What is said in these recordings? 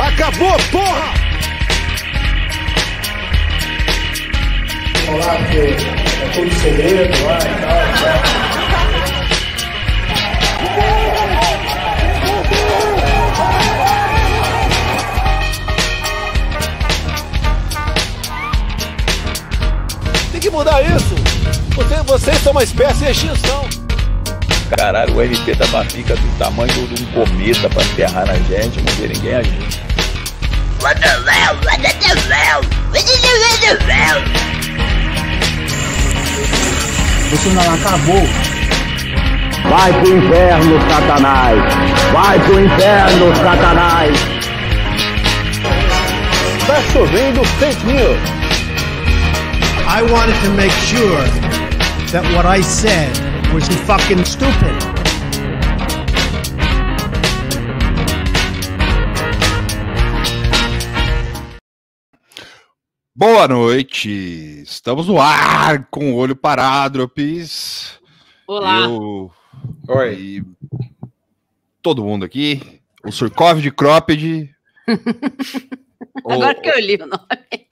Acabou, porra! Falar que é tudo segredo lá e tal. Tem que mudar isso! Você, vocês são uma espécie de extinção! Caralho, o RP da barriga do tamanho de um cometa pra enterrar na gente, não vê ninguém agir. What the hell? What the hell? What the hell? Acabou. Vai pro inferno, Satanás! Vai pro inferno, Satanás! Tá chovendo fake news! I wanted to make sure that what I said was fucking stupid. Boa noite! Estamos no ar com o olho parado, Pis. Olá. Eu Oi. e todo mundo aqui. O Surkov de Cropped. o, Agora que eu li o nome.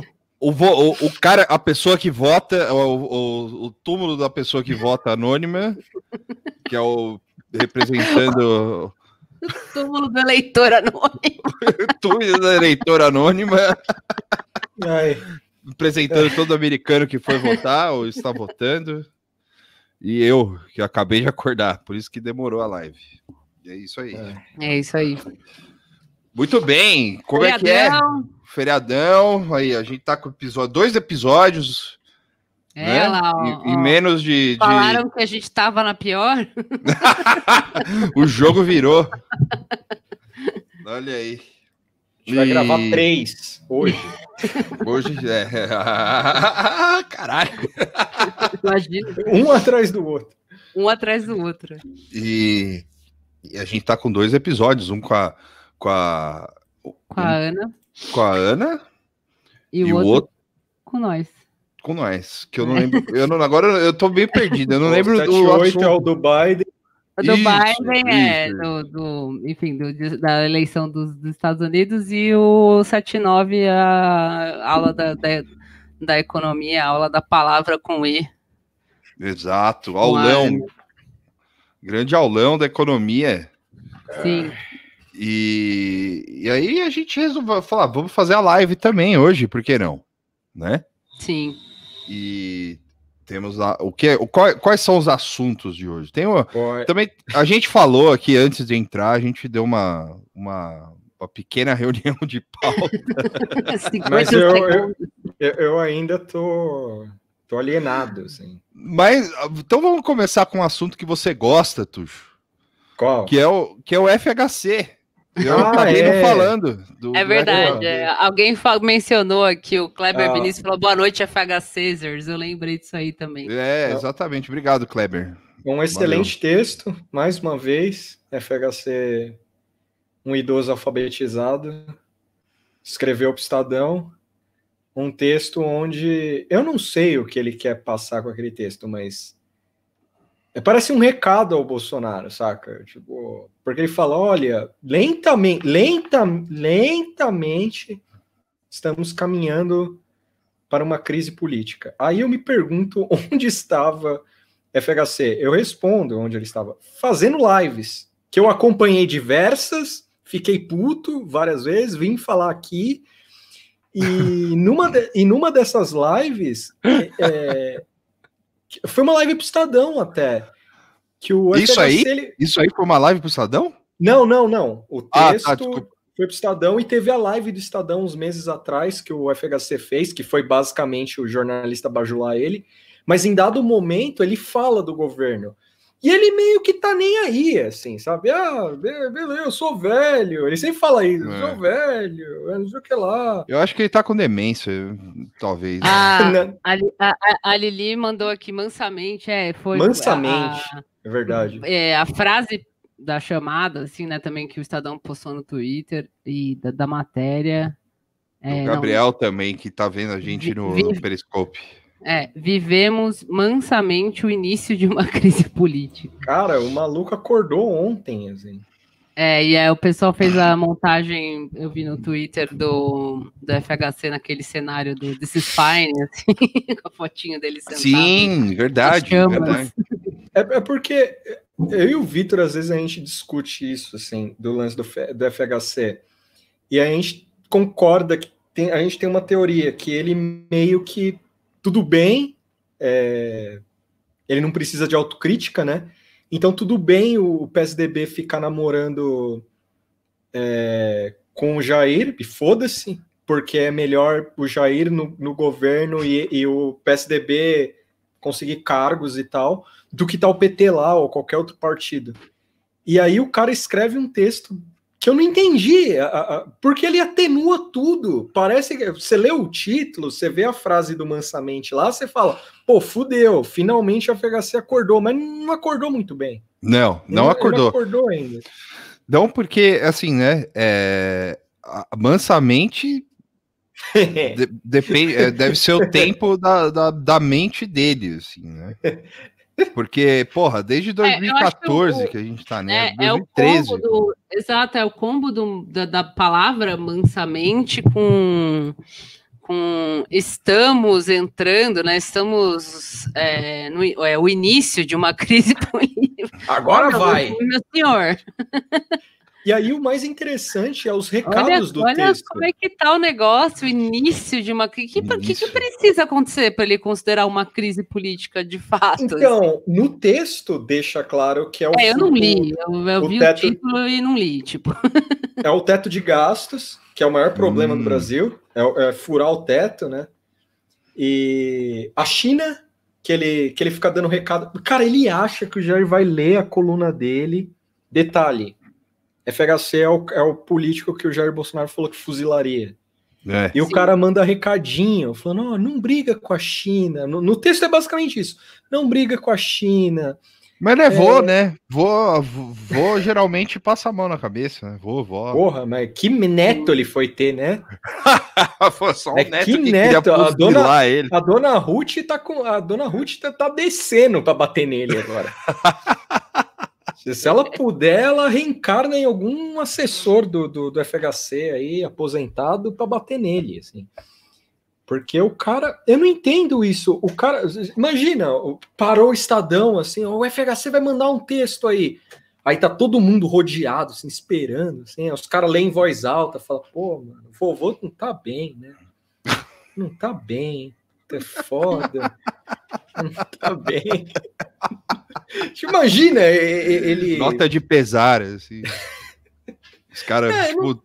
o, vo- o, o cara, a pessoa que vota, o, o, o túmulo da pessoa que vota anônima, que é o representando Túmulo do eleitor anônimo. o túmulo da eleitora anônima, Ai, representando todo americano que foi votar ou está votando. E eu, que acabei de acordar, por isso que demorou a live. E é isso aí. É isso aí. Muito bem, como é que é? Feriadão. Feriadão, aí a gente tá com episódio, dois episódios, É, né? lá, ó, em, em ó. menos de, de- Falaram que a gente tava na pior. o jogo virou. Olha aí. a gente vai E gravar três hoje. Hoje é. Caralho. Imagina. Um atrás do outro. Um atrás do outro. E, e a gente tá com dois episódios, um com a com a, Com a Ana com a Ana e, e, o o outro, outro com nós. Com nós, que eu não lembro. Eu não, agora eu tô bem perdido, eu não lembro do 78 assunto. é o do Biden. O do Isso, Biden é isso. do, do- enfim, do- da eleição dos, dos Estados Unidos e o 79, a aula da, da, da economia, a aula da palavra com E. Exato, Com aulão. Ana. Grande aulão da economia. Sim. E, e aí a gente resolveu falar, vamos fazer a live também hoje, por que não? Né? Sim. E temos lá, o que, o, qual- quais são os assuntos de hoje? Tem uma, também a gente falou aqui antes de entrar, a gente deu uma, uma, uma pequena reunião de pauta. 50 Mas eu, eu- eu ainda tô, tô alienado, assim. Mas então vamos começar com um assunto que você gosta, Tuxo, Qual? que é o que é o FHC. Eu Ah, acabei não é. falando. do- É verdade. É. Alguém mencionou aqui, o Kleber Ah. Vinícius falou boa noite, FH Caesars. Eu lembrei disso aí também. É, exatamente. Obrigado, Kleber. Um excelente texto, mais uma vez, FHC, um idoso alfabetizado, escreveu para o Estadão um texto onde eu não sei o que ele quer passar com aquele texto, mas parece um recado ao Bolsonaro, saca? Tipo, porque ele fala, olha, lentamente, lenta, lentamente estamos caminhando para uma crise política. Aí eu me pergunto onde estava FHC, eu respondo onde ele estava, fazendo lives, que eu acompanhei diversas, fiquei puto várias vezes, vim falar aqui, e numa, de- e numa dessas lives, é, é, foi uma live pro Estadão até, que o Isso aí? ele- Isso aí foi uma live pro Estadão? não, não, não, o Ah, texto tá, desculpa. foi pro Estadão e teve a live do Estadão uns meses atrás que o FHC fez, que foi basicamente o jornalista bajular ele, mas em dado momento ele fala do governo. E ele meio que tá nem aí, assim, sabe? Ah, be- beleza, eu sou velho. Ele sempre fala isso, eu É. sou velho, eu não sei o que lá. Eu acho que ele tá com demência, talvez. Ah, Né? a, a- a- Lili mandou aqui mansamente, é, foi Mansamente. a- É verdade. é, a frase da chamada, assim, né, também que o Estadão postou no Twitter e da, da matéria. É, o não, Gabriel também, que tá vendo a gente no, Vi- no Periscope. É, vivemos mansamente o início de uma crise política. Cara, o maluco acordou ontem, assim. É, e aí o pessoal fez a montagem, eu vi no Twitter do, do FHC naquele cenário do This is Fine, assim, com a fotinho dele sentado. Sim, verdade, verdade. É, é porque eu e o Vitor, às vezes, a gente discute isso, assim, do lance do, do FHC. E a gente concorda que tem, a gente tem uma teoria que ele meio que tudo bem, é, ele não precisa de autocrítica, né? Então, tudo bem o PSDB ficar namorando é, com o Jair, e foda-se, porque é melhor o Jair no, no governo e, e o PSDB conseguir cargos e tal, do que tá o PT lá ou qualquer outro partido. E aí o cara escreve um texto que eu não entendi, porque ele atenua tudo. Parece que você lê o título, você vê a frase do Mansamente lá, você fala, pô, fudeu, finalmente a FHC acordou, mas não acordou muito bem. Não, não Ele acordou. acordou ainda. Não, porque, assim, né? É, mansamente de- depende, é, deve ser o tempo da, da, da mente dele, assim, né? Porque, porra, desde É, eu acho que 2014 o- que a gente tá, né? É, é o 2013. combo do. Exato, é o combo do- da, da palavra mansamente com, com estamos entrando, né? Estamos é, no é, o início de uma crise política. Agora vai. Meu senhor, E aí o mais interessante é os olha, recados do olha texto. como é que tá o negócio, o início de uma crise. O que, que, precisa acontecer para ele considerar uma crise política de fato? Então, no texto deixa claro que é o, É, eu não li, eu, eu o vi teto- o título e não li, tipo. é o teto de gastos, que é o maior problema Hum. do Brasil, é, é furar o teto, né? E a China, que ele, que ele fica dando recado. Cara, ele acha que o Jair vai ler a coluna dele. Detalhe: FHC é o, é o político que o Jair Bolsonaro falou que fuzilaria. É. E o Sim. cara manda recadinho, falando: "Ó, não briga com a China. No, no texto é basicamente isso: não briga com a China. Mas não é vô, É. né? Vô, vô geralmente passa a mão na cabeça, né? Vô, vó. Porra, mas que neto ele foi ter, né? Foi só um É neto que que, neto, queria a dona- fuzilar ele. A dona Ruth tá com. A dona Ruth tá, tá descendo pra bater nele agora. se, ela puder, ela reencarna em algum assessor do, do, do FHC aí, aposentado, pra bater nele, assim. Porque o cara. Eu não entendo isso. O cara. Imagina, parou o Estadão, assim, o FHC vai mandar um texto aí. Aí tá todo mundo rodeado, assim, esperando, assim. Os caras leem em voz alta, falam, pô, mano, o vovô não tá bem, né? Não tá bem, é foda. Não tá bem. Te imagina ele. Nota de pesar, assim. Os caras, É, tipo,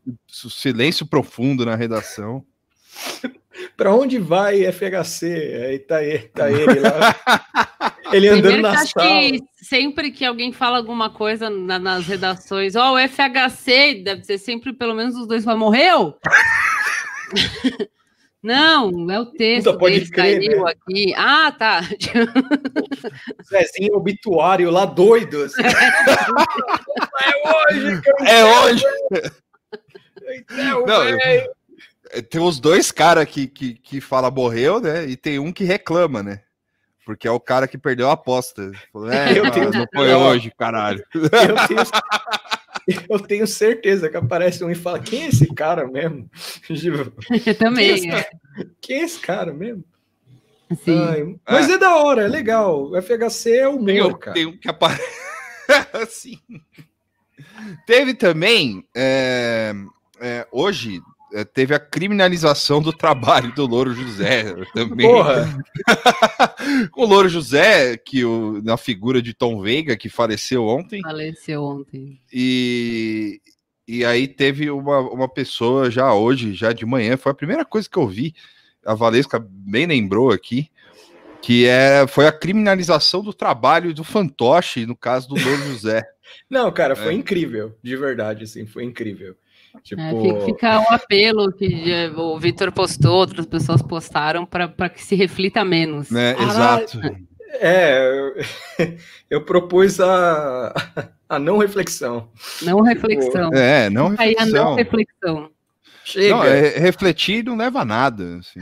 silêncio profundo na redação. Pra onde vai FHC? Aí tá ele, tá ele lá. Ele andando Primeiro que na acho sala. que sempre que alguém fala alguma coisa na- nas redações, ó, o FHC, deve ser sempre pelo menos os dois falam, morreu? Não, é o texto Puta, pode dele crer, saiu né? aqui. Ah, tá. Zezinho obituário lá doido. assim. é hoje que eu É hoje! enterro, Não, velho. É, Tem os dois caras que, que, que fala morreu, né? E tem um que reclama, né? Porque é o cara que perdeu a aposta. Falou, é, Eu não, tenho- não foi hoje, caralho. Eu tenho, eu tenho certeza que aparece um e fala: quem é esse cara mesmo? Tipo, Eu também. Quem é, quem é esse cara mesmo? Sim. Ai, mas é. da hora, é legal. O FHC é Tem, um- cara. tem um que aparece. assim. Teve também. é, é, hoje é, teve a criminalização do trabalho do Louro José também. Porra, o Louro José, que o, na figura de Tom Veiga, que faleceu ontem, Faleceu ontem. e, e aí teve uma, uma pessoa já hoje, já de manhã, foi a primeira coisa que eu vi, a Valesca bem lembrou aqui, que é, foi a criminalização do trabalho do fantoche, no caso do Louro José. não, cara, foi É. incrível, de verdade, assim, foi incrível. Tipo, É, fi- fica um apelo que é, o Vitor postou, outras pessoas postaram para que se reflita menos. Né? Exato. é, eu, eu propus a, a não reflexão. Não reflexão. É, não Aí a não reflexão. reflexão. Chega. Não, é, refletir não leva a nada. assim.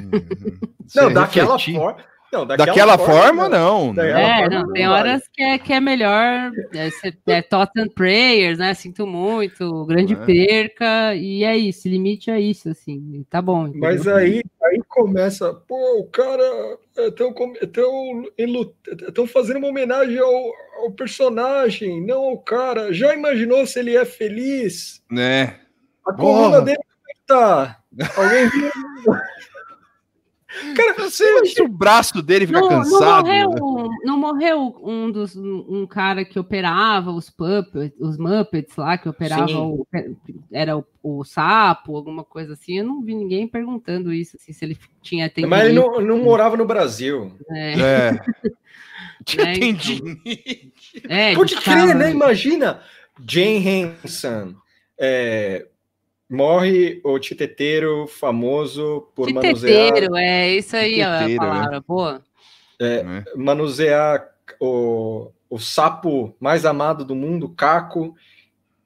Não, daquela refletir- forma. Não, Daquela forma, não. Daquela É, forma, não, tem vai. horas que é, que é melhor. É, é and prayers, né? Sinto muito, grande É. perca, e é isso, limite é isso, assim. Tá bom. entendeu? Mas aí, aí começa, pô, o cara estão fazendo uma homenagem ao, ao personagem, não ao cara. Já imaginou se ele é feliz? Né? A coluna dele é tá? Alguém viu? Cara, você acha que o braço dele fica Não, não cansado? morreu, um- não morreu um dos um cara que operava os puppets, os Muppets lá, que operava o, era o, o sapo, alguma coisa assim. Eu não vi ninguém perguntando isso, assim, se ele tinha tendinite. Mas ele não, não morava no Brasil. É, É. Tinha É, tendinite. é, Pode crer, tava- né? Imagina, Jane Henson é, morre o titeteiro famoso por manusear, Titeteiro, é isso aí a Titeteiro, palavra, boa. né? manusear o, o sapo mais amado do mundo, Caco.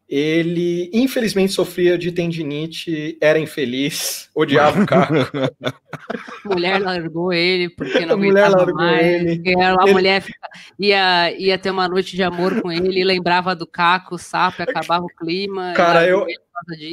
Ele, infelizmente, sofria de tendinite, era infeliz, odiava o Caco. A mulher largou ele porque não A mulher largou mais, ele. porque a Ele- mulher ia, ia ter uma noite de amor com ele, lembrava do caco, o sapo, e acabava o clima. Cara, eu- ele.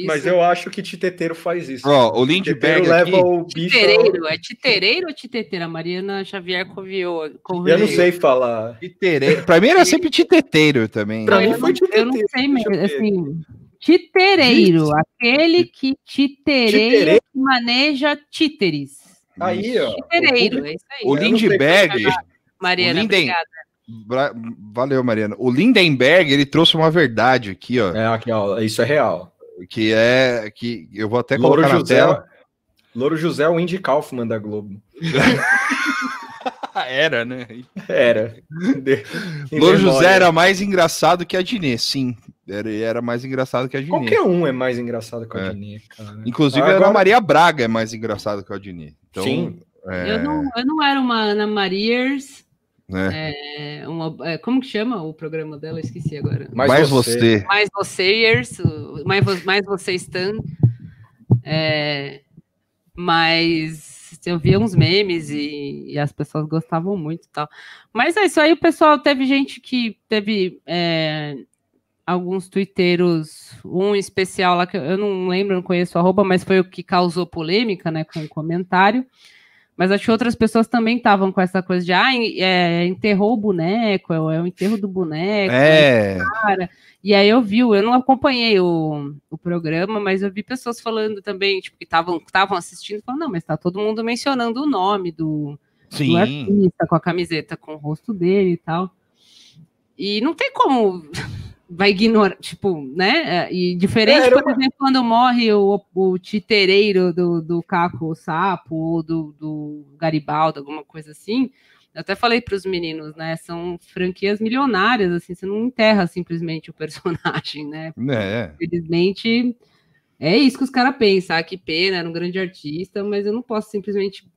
Mas eu acho que titeteiro faz isso. Ó, o Titeteiro Lindbergh leva aqui, o bicho. Titereiro, é titereiro ou titeteira? Mariana Xavier conviou. Eu não sei falar. titereiro. Pra mim era sempre titeteiro também. Pra mim foi não, eu não titeteiro, sei mesmo, assim, titereiro, aquele que titereia, Titereiro? que maneja títeres. Aí, ó. Titereiro, é isso aí. O Lindbergh, Mariana, o Linden- obrigada. Bra- Valeu, Mariana. O Lindenberg, ele trouxe uma verdade aqui, ó. É, aqui, ó, isso é real. Que é. que Eu vou até Louro colocar na José, tela. Louro José é o Indy Kaufman da Globo. Era, né? Era. Louro. José era mais engraçado que a Dinê, sim. Era, era mais engraçado que a Dinê. Qualquer um é mais engraçado que a É. Cara. Inclusive, Ah, a Ana agora- Maria Braga é mais engraçado que a Dinê. Então, Sim. é, Eu, não, eu não era uma Ana Mariers. Né? é, uma, é, como que chama o programa dela? Eu esqueci agora. Mas mais você- você. Mais vocês, mais, mais vocês estão. É, mas eu via uns memes e, e as pessoas gostavam muito e tal. Mas é isso aí, o pessoal teve gente que teve é, alguns twitteiros, um especial lá que eu- eu não lembro, não conheço o arroba, mas foi o que causou polêmica, né, com o comentário. Mas acho que outras pessoas também estavam com essa coisa de ah, é, enterrou o boneco, é o, é o enterro do boneco. É, E aí eu vi, eu não acompanhei o, o programa, mas eu vi pessoas falando também, tipo, que estavam assistindo, falando, não, mas tá todo mundo mencionando o nome do, do sim. artista, com a camiseta com o rosto dele e tal. E não tem como vai ignorar, tipo, né? E diferente, É, por exemplo, quando morre o, o titereiro do, do Caco o Sapo, ou do, do Garibaldo, alguma coisa assim. Eu até falei para os meninos, né? São franquias milionárias, assim, você não enterra simplesmente o personagem, né? É. Infelizmente, é isso que os caras pensam. Ah, que pena, era um grande artista, mas eu não posso simplesmente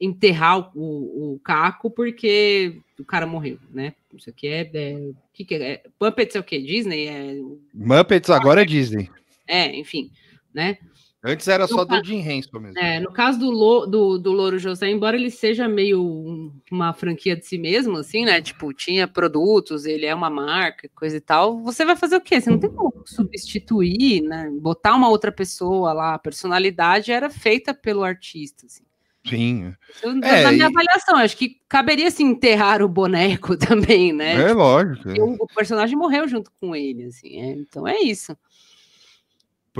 enterrar o, o, Caco porque o cara morreu, né? Isso aqui é. é que, que é? Puppets é o quê? Disney? É, Muppets agora é Disney. é enfim, né? Antes era só Opa. do Jim Henson mesmo. É, no caso do, Lo, do, do Louro José, embora ele seja meio um- uma franquia de si mesmo, assim, né? Tipo, tinha produtos, ele é uma marca, coisa e tal. Você vai fazer o quê? Você não tem como substituir, né? Botar uma outra pessoa lá. A personalidade era feita pelo artista, assim. Sim. Eu, É, na minha e- avaliação, acho que caberia assim, enterrar o boneco também, né? É, lógico. O personagem morreu junto com ele, assim. é, então é isso.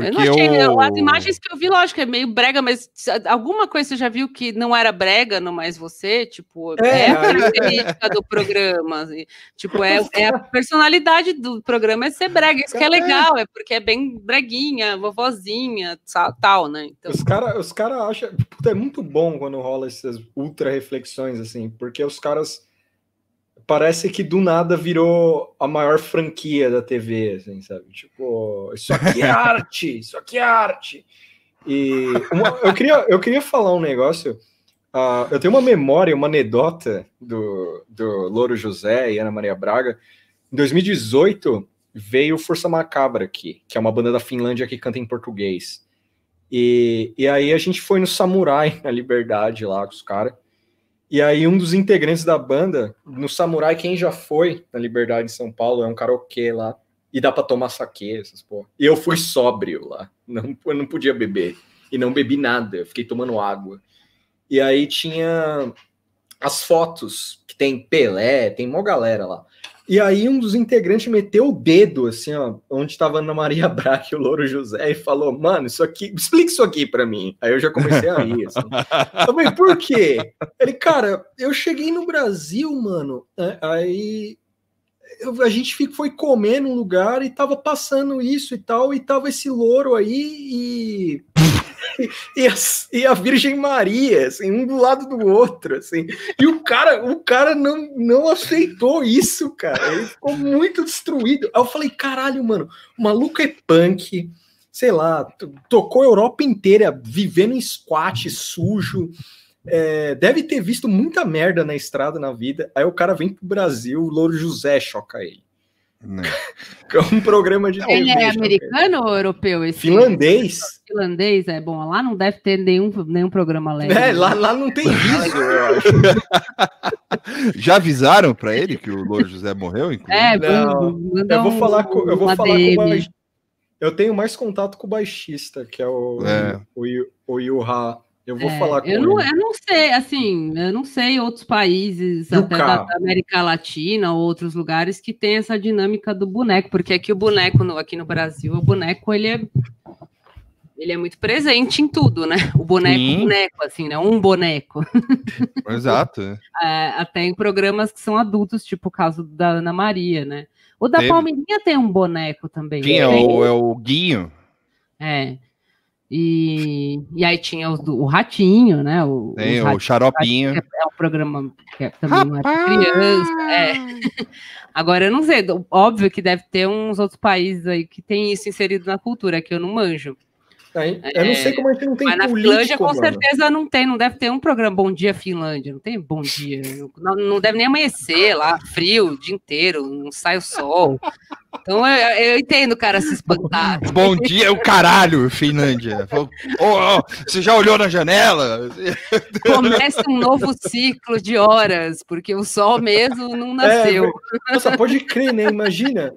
Porque eu não achei. eu... As imagens que eu vi, lógico, é meio brega, mas alguma coisa você já viu que não era brega no Mais Você? Tipo, é, É, a característica do programa. assim. Tipo, é, é a personalidade do programa é ser brega. Isso que é legal, é porque é bem breguinha, vovozinha, tal, né? Então, Os caras os cara acham. Puta, é muito bom quando rola essas ultra reflexões, assim, porque os caras. Parece que do nada virou a maior franquia da TV, assim, sabe? Tipo, isso aqui é arte, isso aqui é arte. E uma- eu, queria, eu queria falar um negócio. ah, eu tenho uma memória, uma anedota do, do Louro José e Ana Maria Braga. Em 2018, veio Força Macabra aqui, que é uma banda da Finlândia que canta em português. E, e aí a gente foi no Samurai, na Liberdade, lá com os caras. E aí um dos integrantes da banda, no Samurai, quem já foi na Liberdade em São Paulo, é um karaokê lá. E dá pra tomar saque, essas porra. E eu fui sóbrio lá. Não, eu não podia beber. E não bebi nada. Eu fiquei tomando água. E aí tinha as fotos, que tem Pelé, tem mó galera lá. E aí um dos integrantes meteu o dedo, assim, ó, onde estava Ana Maria Braga e o Louro José, e falou, mano, isso aqui, explica isso aqui para mim. Aí eu já comecei a rir, assim. Falei, por quê? Ele, cara, eu cheguei no Brasil, mano, é, aí eu- a gente foi comer num lugar e tava passando isso e tal, e tava esse louro aí e. E a, e a Virgem Maria, assim, um do lado do outro, assim. E o cara, o cara não, não aceitou isso, cara. Ele ficou muito destruído. Aí eu falei, caralho, mano, o maluco é punk, sei lá, tocou a Europa inteira vivendo em squat sujo. é, deve ter visto muita merda na estrada na vida. Aí o cara vem pro Brasil, o Louro José choca ele. Né? É um programa de Ele é americano ou europeu? Esse Finlandês? Finlandês, é bom. Lá não deve ter nenhum, nenhum programa leve. É, lá, lá não tem eu acho. Já avisaram pra ele que o Louro José morreu, inclusive? É, Não, Eu vou falar com, eu vou uma falar com o baixista. Eu tenho mais contato com o baixista, que é o, É. o, Yu- o Yuha. Eu vou É, falar com eu não, ele. eu não sei, assim, eu não sei outros países, até da, da América Latina ou outros lugares que tem essa dinâmica do boneco, porque aqui o boneco, no- aqui no Brasil, o boneco, ele é, ele é muito presente em tudo, né? O boneco, Sim. boneco, assim, né? Um boneco. Exato. É, até em programas que são adultos, tipo o caso da Ana Maria, né? O da Teve. Palmeirinha tem um boneco também. Quem é não tem? o, é o Guinho? É. E, e aí tinha os do- o Ratinho, né? O, Tem o Xaropinho. É um programa que é- também não é para criança. É. Agora, eu não sei, do- óbvio que deve ter uns outros países aí que tem isso inserido na cultura, que eu não manjo. Aí, eu não sei como a gente não tem Mas na político, Finlândia, com mano. certeza, não tem, não deve ter um programa Bom Dia Finlândia, não tem Bom Dia. Não, não deve nem amanhecer lá, frio o dia inteiro, não sai o sol. Então eu, eu entendo o cara se espantar. Bom dia, o caralho, Finlândia. Ô, ô, você já olhou na janela? Começa um novo ciclo de horas, porque o sol mesmo não nasceu. É, nossa, pode crer, né? Imagina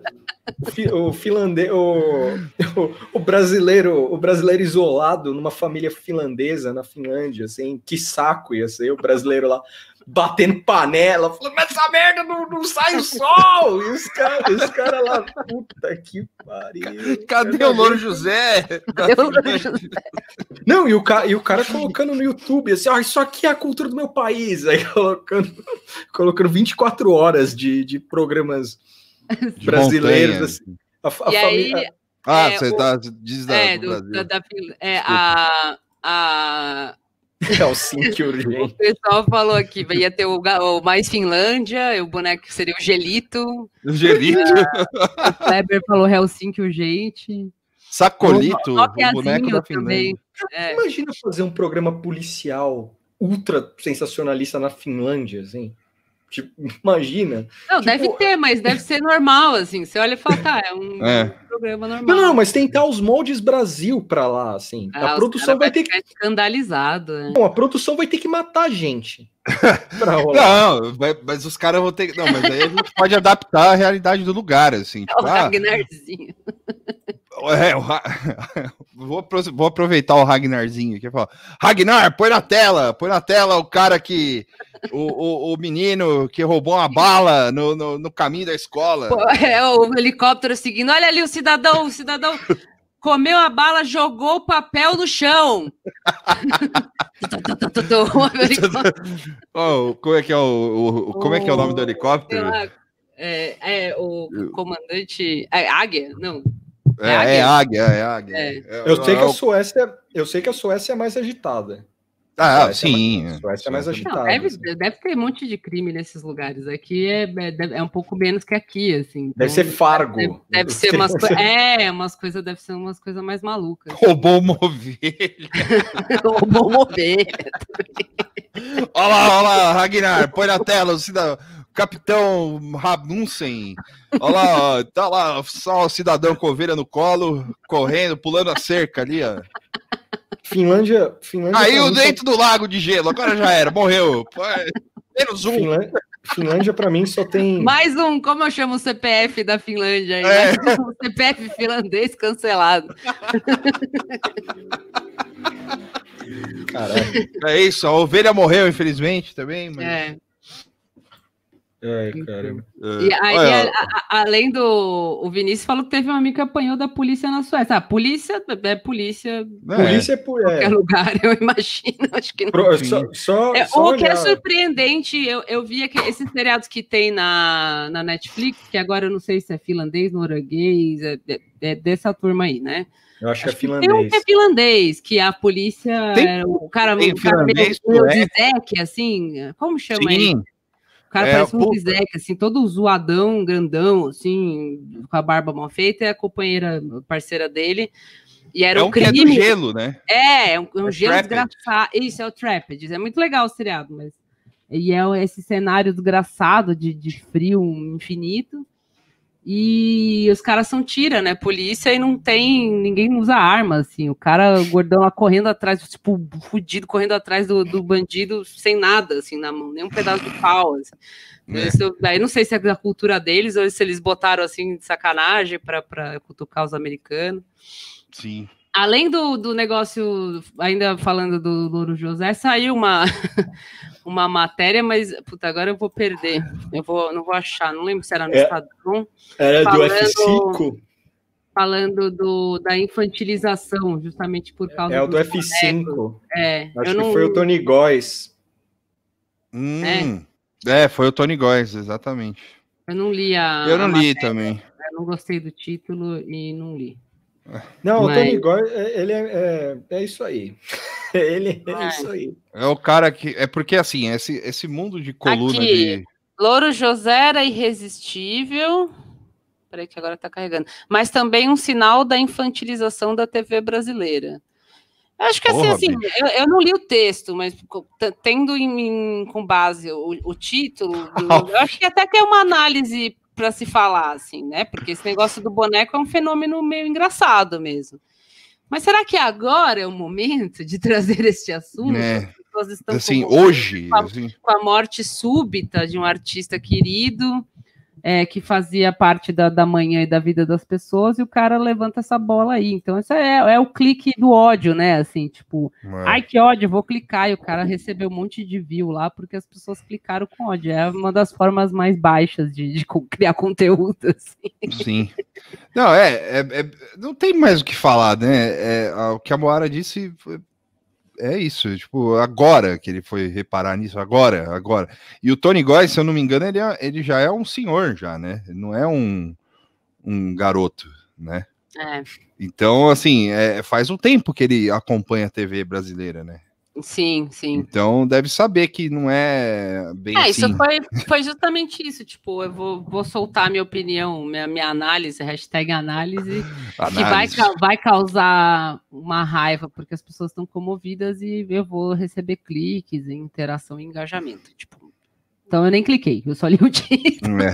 o finlandês, o, o, o brasileiro, o brasileiro isolado numa família finlandesa na Finlândia, assim, que saco ia ser o brasileiro lá batendo panela, falando, mas essa merda não, não sai o sol! E os caras os cara lá, puta que pariu. Cadê o Louro José? Cadê o Louro José? Não, e o, ca- e o cara colocando no YouTube, assim, ó, isso aqui é a cultura do meu país, aí colocando, colocando 24 horas de, de programas De brasileiros, montanha. assim. A, a E aí, família- Ah, É, você o- tá, diz da, é, do da, da é, a, a, É o Sync o urgente. pessoal falou aqui, ia ter o, o mais Finlândia, o boneco seria o Gelito, O Gelito, o Kleber falou Helsinki urgente, Sacolito, o Nokiazinho boneco da também. Finlândia. É, Imagina fazer um programa policial ultra sensacionalista na Finlândia, assim. Tipo, imagina. Não, Tipo, deve ter, mas deve ser normal, assim. Você olha e fala, tá, é um É. programa normal. Não, não, mas tentar os moldes Brasil pra lá, assim. Ah, a produção cara vai ter que. escandalizado, né? Não, a produção vai ter que matar a gente. Não, vai- mas os caras vão ter que. Não, mas aí a gente pode adaptar a realidade do lugar, assim. É o Tipo, ah. É, vou, vou aproveitar o Ragnarzinho aqui e falar: Ragnar, põe na tela, põe na tela o cara que. O, o, o menino que roubou uma bala no, no, no caminho da escola. É o helicóptero seguindo. Olha ali o cidadão, o cidadão comeu a bala, jogou o papel no chão. Oh, como é que é o, o- como é que é o nome do helicóptero? é, é o comandante. É Águia? Não. É, é águia, é águia. É. É, Eu sei que é a o- Suécia, eu sei que a Suécia é mais agitada. Ah, Suécia é sim. mais- Suécia é mais Não, agitada. deve, assim. deve ter um monte de crime nesses lugares. Aqui é, é, deve- é um pouco menos que aqui, assim. Deve Então, ser Fargo. Deve, deve ser umas coisas. É, umas coisas, deve ser umas coisas mais malucas. Roubou uma ovelha. Roubou uma ovelha. Olha lá, olha lá, Ragnar, põe na tela o cidadão. Capitão Rabusen. Olha lá, ó, tá lá só o cidadão com ovelha no colo, correndo, pulando a cerca ali, ó. Finlândia, Finlândia Aí o dentro do lago de gelo, agora já era, morreu. Pô, Menos um. Finlândia, Finlândia para mim só tem. Mais um, como eu chamo o CPF da Finlândia aí? É. Mais um CPF finlandês cancelado. Caralho. É isso, a ovelha morreu, infelizmente, também. Mas... É. Ai, caramba. É, E aí, olha, a- a- além do. O Vinícius falou que teve um amigo que apanhou da polícia na Suécia. Ah, polícia é polícia é, Polícia é por. qualquer É, lugar, eu imagino. Acho que não. pro- só, só, É, só o que é olhar. surpreendente, eu, eu vi que esses seriados que tem na, na Netflix, que agora eu não sei se é finlandês, norueguês, é, é- é dessa turma aí, né? Eu acho que é Tem um que é finlandês. finlandês, que a polícia. Tem- é, o cara, tem o cara meio, finlandês, meio sueco. Zizek, assim. Como chama ele? Sim, O cara É, parece um puta. Zizek, assim, todo zoadão, grandão, assim, com a barba mal feita, é a companheira, parceira dele. E era é um um é crime. gelo, né? É, é um, é um É gelo Trapped. desgraçado. Isso, é o Trapped. É muito legal o seriado, mas. E é esse cenário desgraçado de, de frio infinito. E os caras são tira, né? Polícia e não tem. Ninguém usa arma, assim. O cara, o gordão lá correndo atrás, tipo, fudido, correndo atrás do, do bandido sem nada, assim, na mão, nem um pedaço de pau. Assim. É. Isso, daí não sei se é da cultura deles ou se eles botaram assim de sacanagem para cutucar os americanos. Sim. Além do, do negócio, ainda falando do Louro José, saiu uma, uma matéria, mas puta, agora eu vou perder. Eu vou, não vou achar, não lembro se era no É. Estadão, Era do falando- F5? falando do, da infantilização, justamente por causa É o do dos F5. É, Acho eu que não, foi o Tony Góes. Hum, é. foi o Tony Góes, exatamente. eu não li a. eu não a li matéria, também. eu não gostei do título e não li. Não, Mas- o Tony Góes, é- ele é, é, é isso aí. Ele é Ah. isso aí. É o cara que. É porque assim, esse, esse mundo de coluna Aqui. de. Louro José era irresistível. Peraí, que agora tá carregando. Mas também um sinal da infantilização da TV brasileira. Eu acho que assim, Porra, assim bicho. eu, eu não li o texto, mas tendo em, em- com base o, o título, do- eu acho que até que é uma análise para se falar, assim, né? Porque esse negócio do boneco é um fenômeno meio engraçado mesmo. Mas será que agora é o momento de trazer este assunto? né, As pessoas estão assim, hoje. com a- assim, com a morte súbita de um artista querido, é, que fazia parte da, da manhã e da vida das pessoas, e o cara levanta essa bola aí. Então, isso é, é o clique do ódio, né? Assim, tipo, é. ai que ódio, vou clicar, e o cara recebeu um monte de view lá porque as pessoas clicaram com ódio. É uma das formas mais baixas de, de criar conteúdo. assim. Sim. Não, é, é- é- Não tem mais o que falar, né? É, o que a Moara disse foi- é isso. Tipo, agora que ele foi reparar nisso, agora, agora. E o Tony Góes, se eu não me engano, ele, é- ele já é um senhor, já, né? Ele não é um, um garoto, né? É, Então, assim, é, faz um tempo que ele acompanha a TV brasileira, né? Sim, sim. Então deve saber que não é bem É, assim. isso foi, foi justamente isso. Tipo, eu vou, vou soltar minha opinião, minha, minha análise, hashtag análise. que vai, Análise. vai causar uma raiva, porque as pessoas estão comovidas e eu vou receber cliques, interação e engajamento. Tipo, então eu nem cliquei, eu só li o título. É.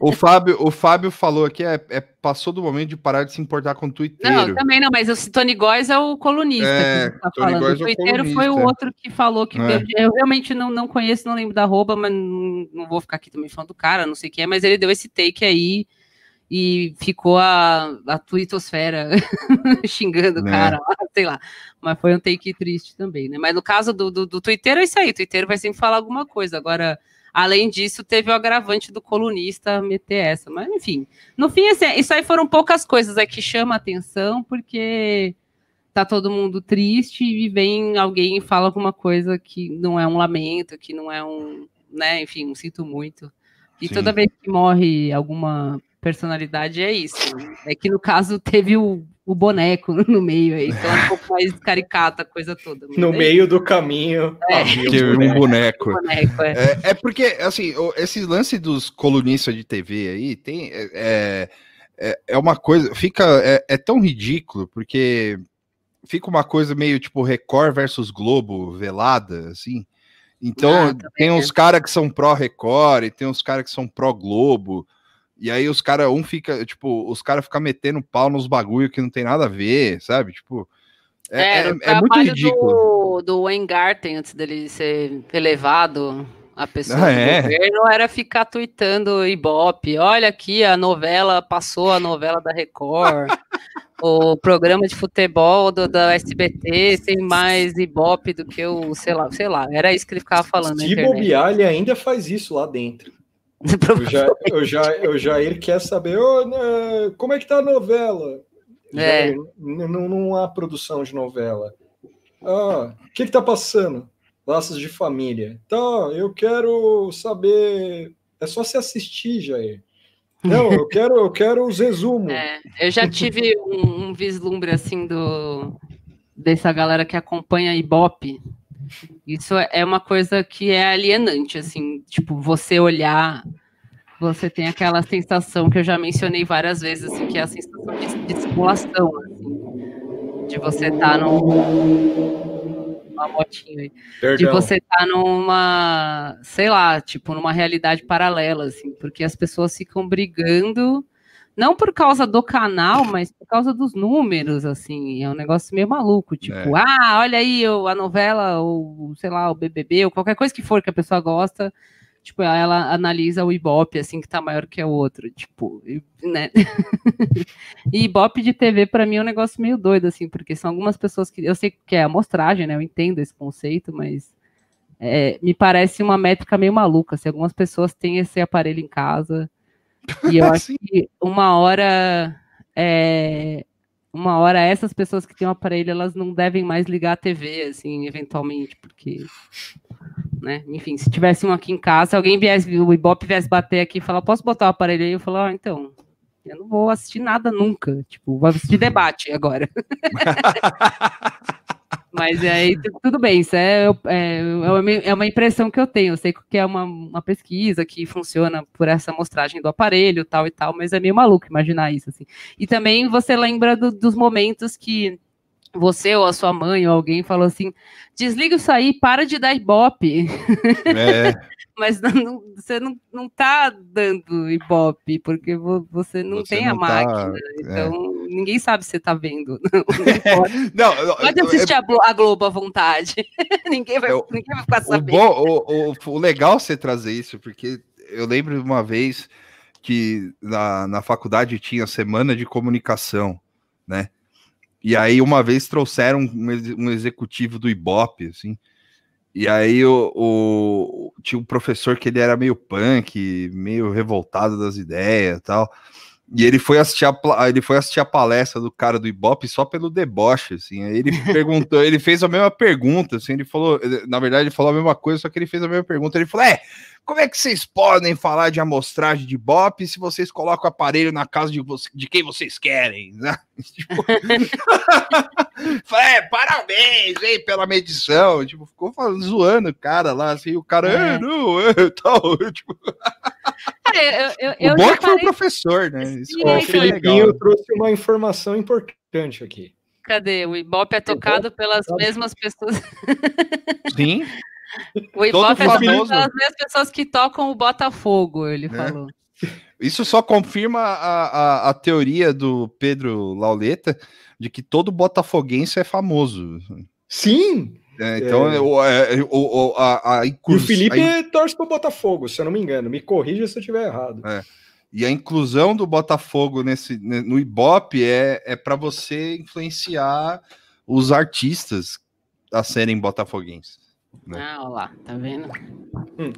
O Fábio, o Fábio falou aqui, é, é- passou do momento de parar de se importar com o Não, Twitter. também não, mas o Tony Góes é o colunista É, que tá Tony falando. Góes O é o Twitter foi o outro que falou que É. eu realmente não, não conheço, não lembro da arroba, mas não, não vou ficar aqui também falando do cara, não sei quem é, mas ele deu esse take aí e ficou a, a twittosfera xingando o É. cara, lá, sei lá. Mas foi um take triste também, né? Mas no caso do, do, do Twitter é isso aí, o Twitter vai sempre falar alguma coisa. Agora, além disso, teve o agravante do colunista meter essa. Mas, enfim, no fim, assim, isso aí foram poucas coisas é que chama atenção, porque tá todo mundo triste e vem alguém e fala alguma coisa que não é um lamento, que não é um, né, enfim, um sinto muito. E Sim. toda vez que morre alguma personalidade é isso. É que no caso teve o, o boneco no meio aí, então é um pouco mais caricata a coisa toda. No é meio do caminho. É. um Que um boneco. boneco. é. É, é porque, assim, esse lance dos colunistas de TV aí tem. É, é, é uma coisa. Fica. É, é tão ridículo, porque fica uma coisa meio tipo Record versus Globo velada, assim. Então, Ah, tem é. uns caras que são pró-Record e tem uns caras que são pró-Globo. E aí os caras, um fica, tipo, os caras ficam metendo pau nos bagulho que não tem nada a ver, sabe? Tipo, é, é, o é muito trabalho ridículo. Do, do Wayne Garten, antes dele ser elevado A pessoa Ah, do é? governo era ficar tweetando Ibope. Olha aqui, a novela passou a novela da Record. o programa de futebol do, da SBT tem mais Ibope do que o, sei lá, sei lá. Era isso que ele ficava falando Se bobear, ele ainda faz isso lá dentro. Eu já, eu já, eu já ele quer saber "Ô, né, como é que tá a novela. É. Jair, não, não há produção de novela. Ah, o que que tá passando? Laços de família. Tá, eu quero saber. É só se assistir, Jair. Não, eu quero, eu quero os resumos. É, eu já tive um, um vislumbre assim do dessa galera que acompanha Ibope. Isso é uma coisa que é alienante, assim, tipo, você olhar, você tem aquela sensação que eu já mencionei várias vezes, assim, que é a sensação de, de simulação, assim, de você estar num uma motinha aí. De você estar numa, sei lá, tipo, numa realidade paralela, assim, porque as pessoas ficam brigando, não por causa do canal, mas por causa dos números, assim, é um negócio meio maluco, tipo, ah, olha aí a novela, ou sei lá, o BBB, ou qualquer coisa que for que a pessoa gosta, tipo, ela analisa o Ibope, assim, que tá maior que o outro, tipo, né? E Ibope de TV, pra mim, é um negócio meio doido, assim, porque são algumas pessoas que. Eu sei que é amostragem, né? Eu entendo esse conceito, mas é, me parece uma métrica meio maluca. Se algumas pessoas têm esse aparelho em casa, e eu acho que uma hora. é, uma hora essas pessoas que têm um aparelho, elas não devem mais ligar a TV, assim, eventualmente, porque. Né? Enfim, se tivesse um aqui em casa, se alguém viesse, o Ibope viesse bater aqui e falar, posso botar o aparelho aí? Eu falo, ah, então, eu não vou assistir nada nunca. Tipo, vou assistir debate agora. Mas aí tu- tudo bem, isso é, é, é uma- é uma impressão que eu tenho. Eu sei que é uma, uma pesquisa que funciona por essa amostragem do aparelho, tal e tal, mas é meio maluco imaginar isso. Assim. E também você lembra do- dos momentos que você ou a sua mãe ou alguém falou assim: desliga isso aí, para de dar ibope. É, Mas não- você não, não tá dando ibope, porque vo- você não Você tem a não tá- máquina. é. Então, ninguém sabe se você tá vendo. Não, não pode. não, não, Pode assistir a, Glo- a Globo à vontade. ninguém, vai, Eu- ninguém vai ficar O, sabendo. bom, o, o, o legal você trazer isso, porque eu lembro de uma vez que na, na faculdade tinha semana de comunicação, né? E aí uma vez trouxeram um, um executivo do Ibope, assim, e aí o, o- tinha um professor que ele era meio punk, meio revoltado das ideias e tal. E ele foi assistir a, ele foi assistir a palestra do cara do Ibope só pelo deboche, assim. Aí ele perguntou, ele fez a mesma pergunta, assim, ele falou, na verdade, ele falou a mesma coisa, só que ele fez a mesma pergunta. Ele falou: "É, como é que vocês podem falar de amostragem de Ibope se vocês colocam o aparelho na casa de, você- de quem vocês querem?" né? Tipo, Falei, é, parabéns, hein, pela medição. Tipo, ficou falando, zoando o cara lá, assim, o cara, é, É. não, é, tal. Tipo, Cara, eu, eu, o bom já é que foi o professor, né? Isso Sim, é o legal. trouxe uma informação importante aqui. Cadê? O Ibope é tocado pelas mesmas pessoas. Sim, O Ibope é famoso. pelas mesmas pessoas que tocam o Botafogo, ele falou. isso só confirma a, a, a teoria do Pedro Lauleta de que todo botafoguense é famoso. Sim! É, então, É. o, é, o, o- a, a E o Felipe a torce pro Botafogo, se eu não me engano. Me corrija se eu estiver errado. e a inclusão do Botafogo nesse, né, no Ibope é, é para você influenciar os artistas a serem botafoguenses. Né? Ah, olha lá, tá vendo? Hum.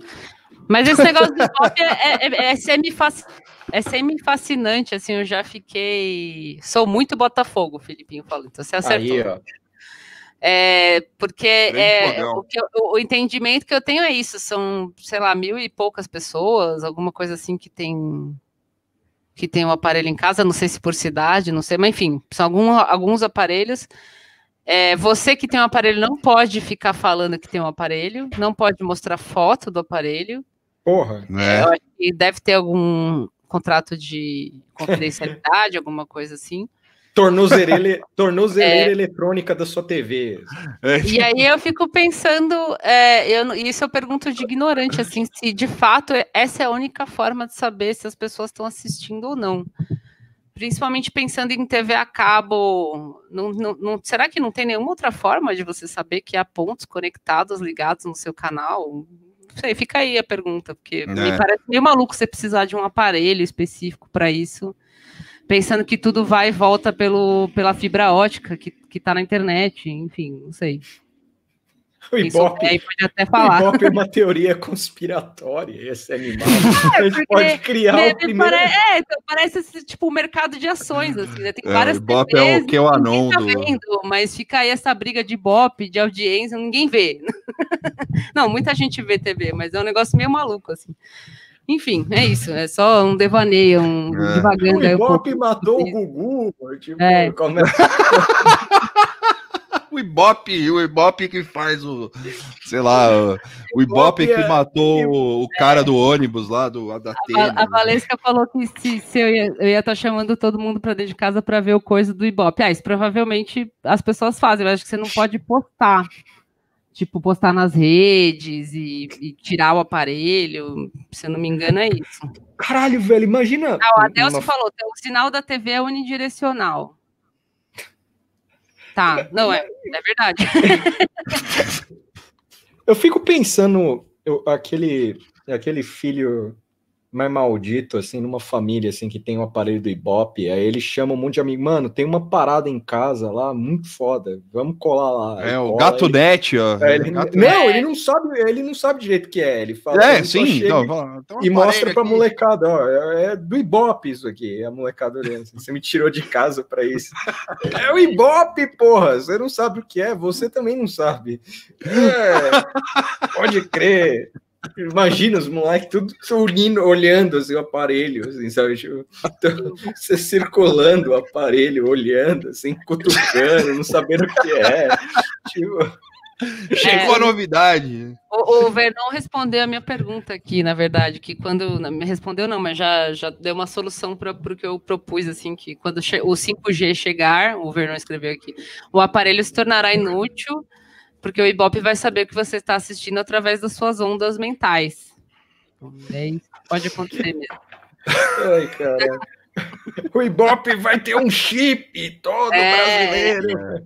Mas esse negócio do Ibope é, é, é, semi-fasc- é semi-fascinante, assim, eu já fiquei... Sou muito Botafogo, o Filipinho falou, então você acertou. Aí, ó. É, porque é, o, eu- o entendimento que eu tenho é isso, são, sei lá, mil e poucas pessoas, alguma coisa assim que tem que tem um aparelho em casa, não sei se por cidade, não sei, mas enfim, são algum- alguns aparelhos. É, você que tem um aparelho não pode ficar falando que tem um aparelho, não pode mostrar foto do aparelho. Porra. Né? Eu acho que deve ter algum contrato de confidencialidade, alguma coisa assim. Tornozeleira, É. tornozeleira eletrônica da sua TV. E aí eu fico pensando, é, eu, isso eu pergunto de ignorante, assim, se de fato essa é a única forma de saber se as pessoas estão assistindo ou não. Principalmente pensando em TV a cabo, não, não- não- será que não tem nenhuma outra forma de você saber que há pontos conectados, ligados no seu canal? Não sei, fica aí a pergunta, porque me É. parece meio maluco você precisar de um aparelho específico para isso, pensando que tudo vai e volta pelo, pela fibra ótica que, que tá na internet, enfim, não sei. O Ibope, souber aí pode até o falar. Ibope é uma teoria conspiratória, esse animal. a gente pode criar Me- o me primeiro... pare- é, então parece esse, tipo o mercado de ações, assim, né? Tem É, várias o Ibope é TVs, o que é o ninguém anon tá do- vendo, mas fica aí essa briga de Ibope, de audiência, ninguém vê. Não, muita gente vê TV, mas é um negócio meio maluco, assim. Enfim, é isso, é só um devaneio, um É. O divagando aí um pouco. Ibope matou o Gugu, tipo, É. como é- O Ibope, o Ibope que faz o. Sei lá, o, o Ibope que é- matou o cara do ônibus lá, do da A, Atena. a Valesca falou que se, se eu ia estar eu ia tá chamando todo mundo para dentro de casa para ver o coisa do Ibope. Ah, isso provavelmente as pessoas fazem, eu acho que você não pode postar. Tipo, postar nas redes e, e tirar o aparelho. Se eu não me engano, é isso. Caralho, velho, imagina. Ah, o uma- falou, o sinal da TV é unidirecional. Tá, não é, é verdade. Eu fico pensando, eu- aquele, aquele filho mais maldito, assim, numa família, assim, que tem um aparelho do Ibope, aí ele chama um monte de amigo, mano, tem uma parada em casa lá, muito foda, vamos colar lá. É, o cola, Gato ele- Net, ó. É, ele- Gato não, Net. ele não sabe, ele não sabe direito o que é, ele fala, É, sim. Não, fala, e mostra aparelho pra aqui. molecada, ó, é, é do Ibope isso aqui, a molecada olhando, assim, você me tirou de casa pra isso. É o Ibope, porra, você não sabe o que é, você também não sabe. É, pode crer. Imagina os moleques tudo unindo, olhando assim, o aparelho, assim, sabe? Tipo, então, você circulando o aparelho, olhando, assim, cutucando, não sabendo o que é. Tipo, Chegou É. a novidade. O, o Vernon respondeu a minha pergunta aqui, na verdade, que quando. não, Me respondeu, não, mas já, já deu uma solução para o que eu propus, assim, que quando o 5G chegar, o Vernon escreveu aqui, o aparelho se tornará inútil, porque o Ibope vai saber que você está assistindo através das suas ondas mentais. É pode acontecer mesmo. ai, cara. O Ibope vai ter um chip todo É. brasileiro.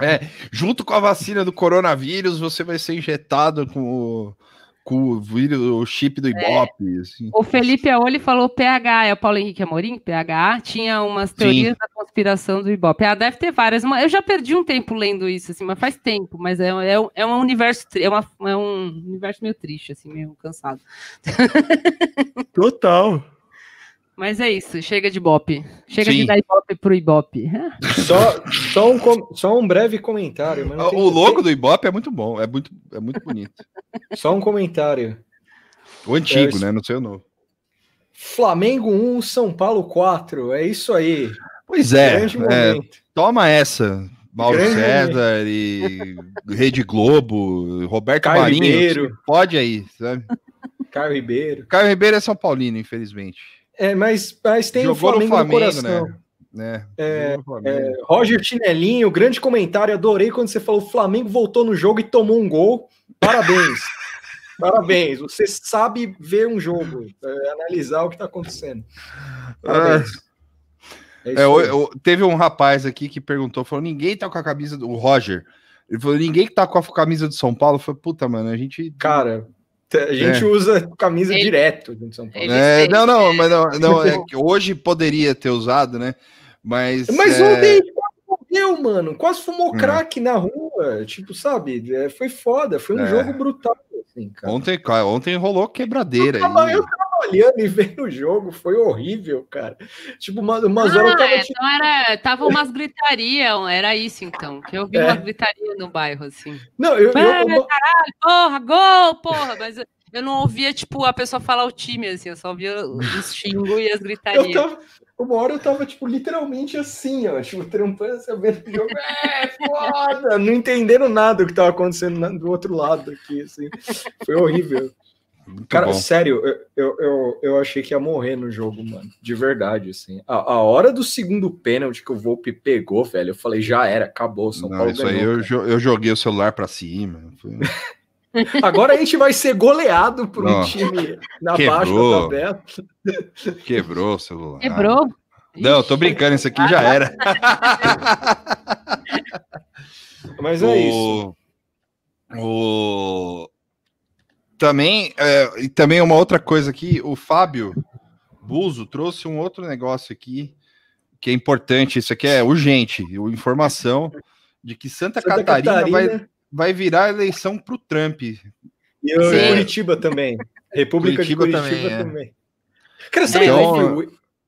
É, junto com a vacina do coronavírus, você vai ser injetado com o, o vírus, o chip do Ibope. assim. O Felipe Aoli falou PH, é o Paulo Henrique Amorim, PH, tinha umas teorias da conspiração do Ibope. Ah, deve ter várias. Eu já perdi um tempo lendo isso, assim, mas faz tempo, mas é, é, um- é um universo, é, uma, é um universo meio triste, assim, meio cansado. Total. Mas é isso, chega de Ibope. Chega Sim. de dar Ibope pro Ibope. Só, só, um, com- só um breve comentário. mas não tem- O logo do Ibope é muito bom, é muito, é muito bonito. Só um comentário. O antigo, É, né? Não sei o novo. Flamengo 1, São Paulo 4. É isso aí. Pois é, é, toma essa. Mauro Grande César e Rede Globo, Roberto Caio Marinho. Ribeiro. Pode aí, sabe? Caio Ribeiro. Caio Ribeiro é São Paulino, infelizmente. É, mas, mas tem Jogou o Flamengo no, no Flamengo, coração. né? né? É, no Flamengo. Roger Chinelinho, grande comentário. Adorei quando você falou o Flamengo voltou no jogo e tomou um gol. Parabéns. Parabéns. Você sabe ver um jogo, é, analisar o que está acontecendo. Parabéns. É É, aí. o- teve um rapaz aqui que perguntou, falou, ninguém tá com a camisa do o Roger. Ele falou, ninguém que tá com a camisa do São Paulo. Foi puta, mano, a gente. Cara, a gente É. usa camisa Ele- direto de São Paulo. Ele É, não, não, né? mas não, não, é que hoje poderia ter usado, né? Mas. Mas é, ontem quase morreu, mano. Quase fumou Hum. crack na rua. Tipo, sabe? É, foi foda. Foi um É. jogo brutal, assim, cara. Ontem, ontem rolou quebradeira. Eu tava, aí. eu tava olhando e vendo o jogo, foi horrível, cara. Tipo, uma, umas horas eu Ah, tava tipo, então era, tava umas gritaria, era isso então, que eu vi É. umas gritaria no bairro, assim. Não, eu, eu, Ah, uma- Porra, gol, porra, mas eu- eu não ouvia, tipo, a pessoa falar o time, assim, eu só ouvia os xingos e as eu gritarias. tava. Uma hora eu tava, tipo, literalmente assim, ó, tipo, trampando, assim, vendo o jogo, é foda, não entendendo nada do que tava acontecendo do outro lado aqui, assim. Foi horrível. Muito Cara, bom. sério, eu, eu, eu, eu achei que ia morrer no jogo, mano. De verdade, assim. A, a hora do segundo pênalti que o Volpe pegou, velho, eu falei, já era, acabou, São Não, Paulo isso aí ganhou, eu, cara. jo- eu joguei o celular pra cima. Foi- Agora a gente vai ser goleado por um Não. time na Quebrou. baixa da tabela. Quebrou o celular. Quebrou? Não, tô brincando, isso aqui já era. Mas é isso. O... Também, é, e também uma outra coisa aqui, o Fábio Buzo trouxe um outro negócio aqui que é importante, isso aqui é urgente, o- informação de que Santa, Santa Catarina, Vai, Catarina. vai virar eleição para o Trump. E eu- Sim. Curitiba também. República Curitiba de Curitiba também, é. também. Cara, sabe Então,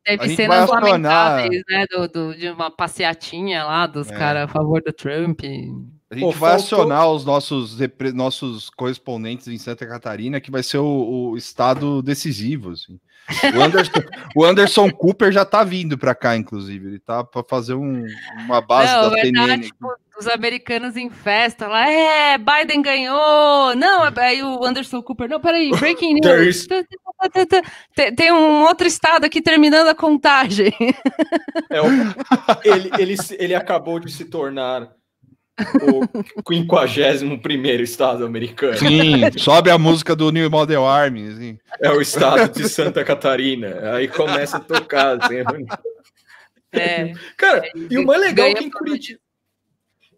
A Teve cenas vai lamentáveis, né? Do, do- de uma passeatinha lá dos É. caras a favor do Trump. A gente Pô, vai faltou- acionar os nossos, nossos correspondentes em Santa Catarina, que vai ser o, o estado decisivo. assim. O, Anderson, o Anderson Cooper já tá vindo para cá, inclusive. Ele tá para fazer um- uma base Não, da verdade, CNN. tipo, os americanos em festa lá, é, Biden ganhou. Não, aí o Anderson Cooper, não, peraí, breaking news. Tem, tem um outro estado aqui terminando a contagem. É, ele, ele, se- ele acabou de se tornar o 51 estado americano. Sim, sobe a música do New Model Army. Assim. É o estado de Santa Catarina. Aí começa a tocar. assim. É, Cara, e o mais legal é que em Curitiba.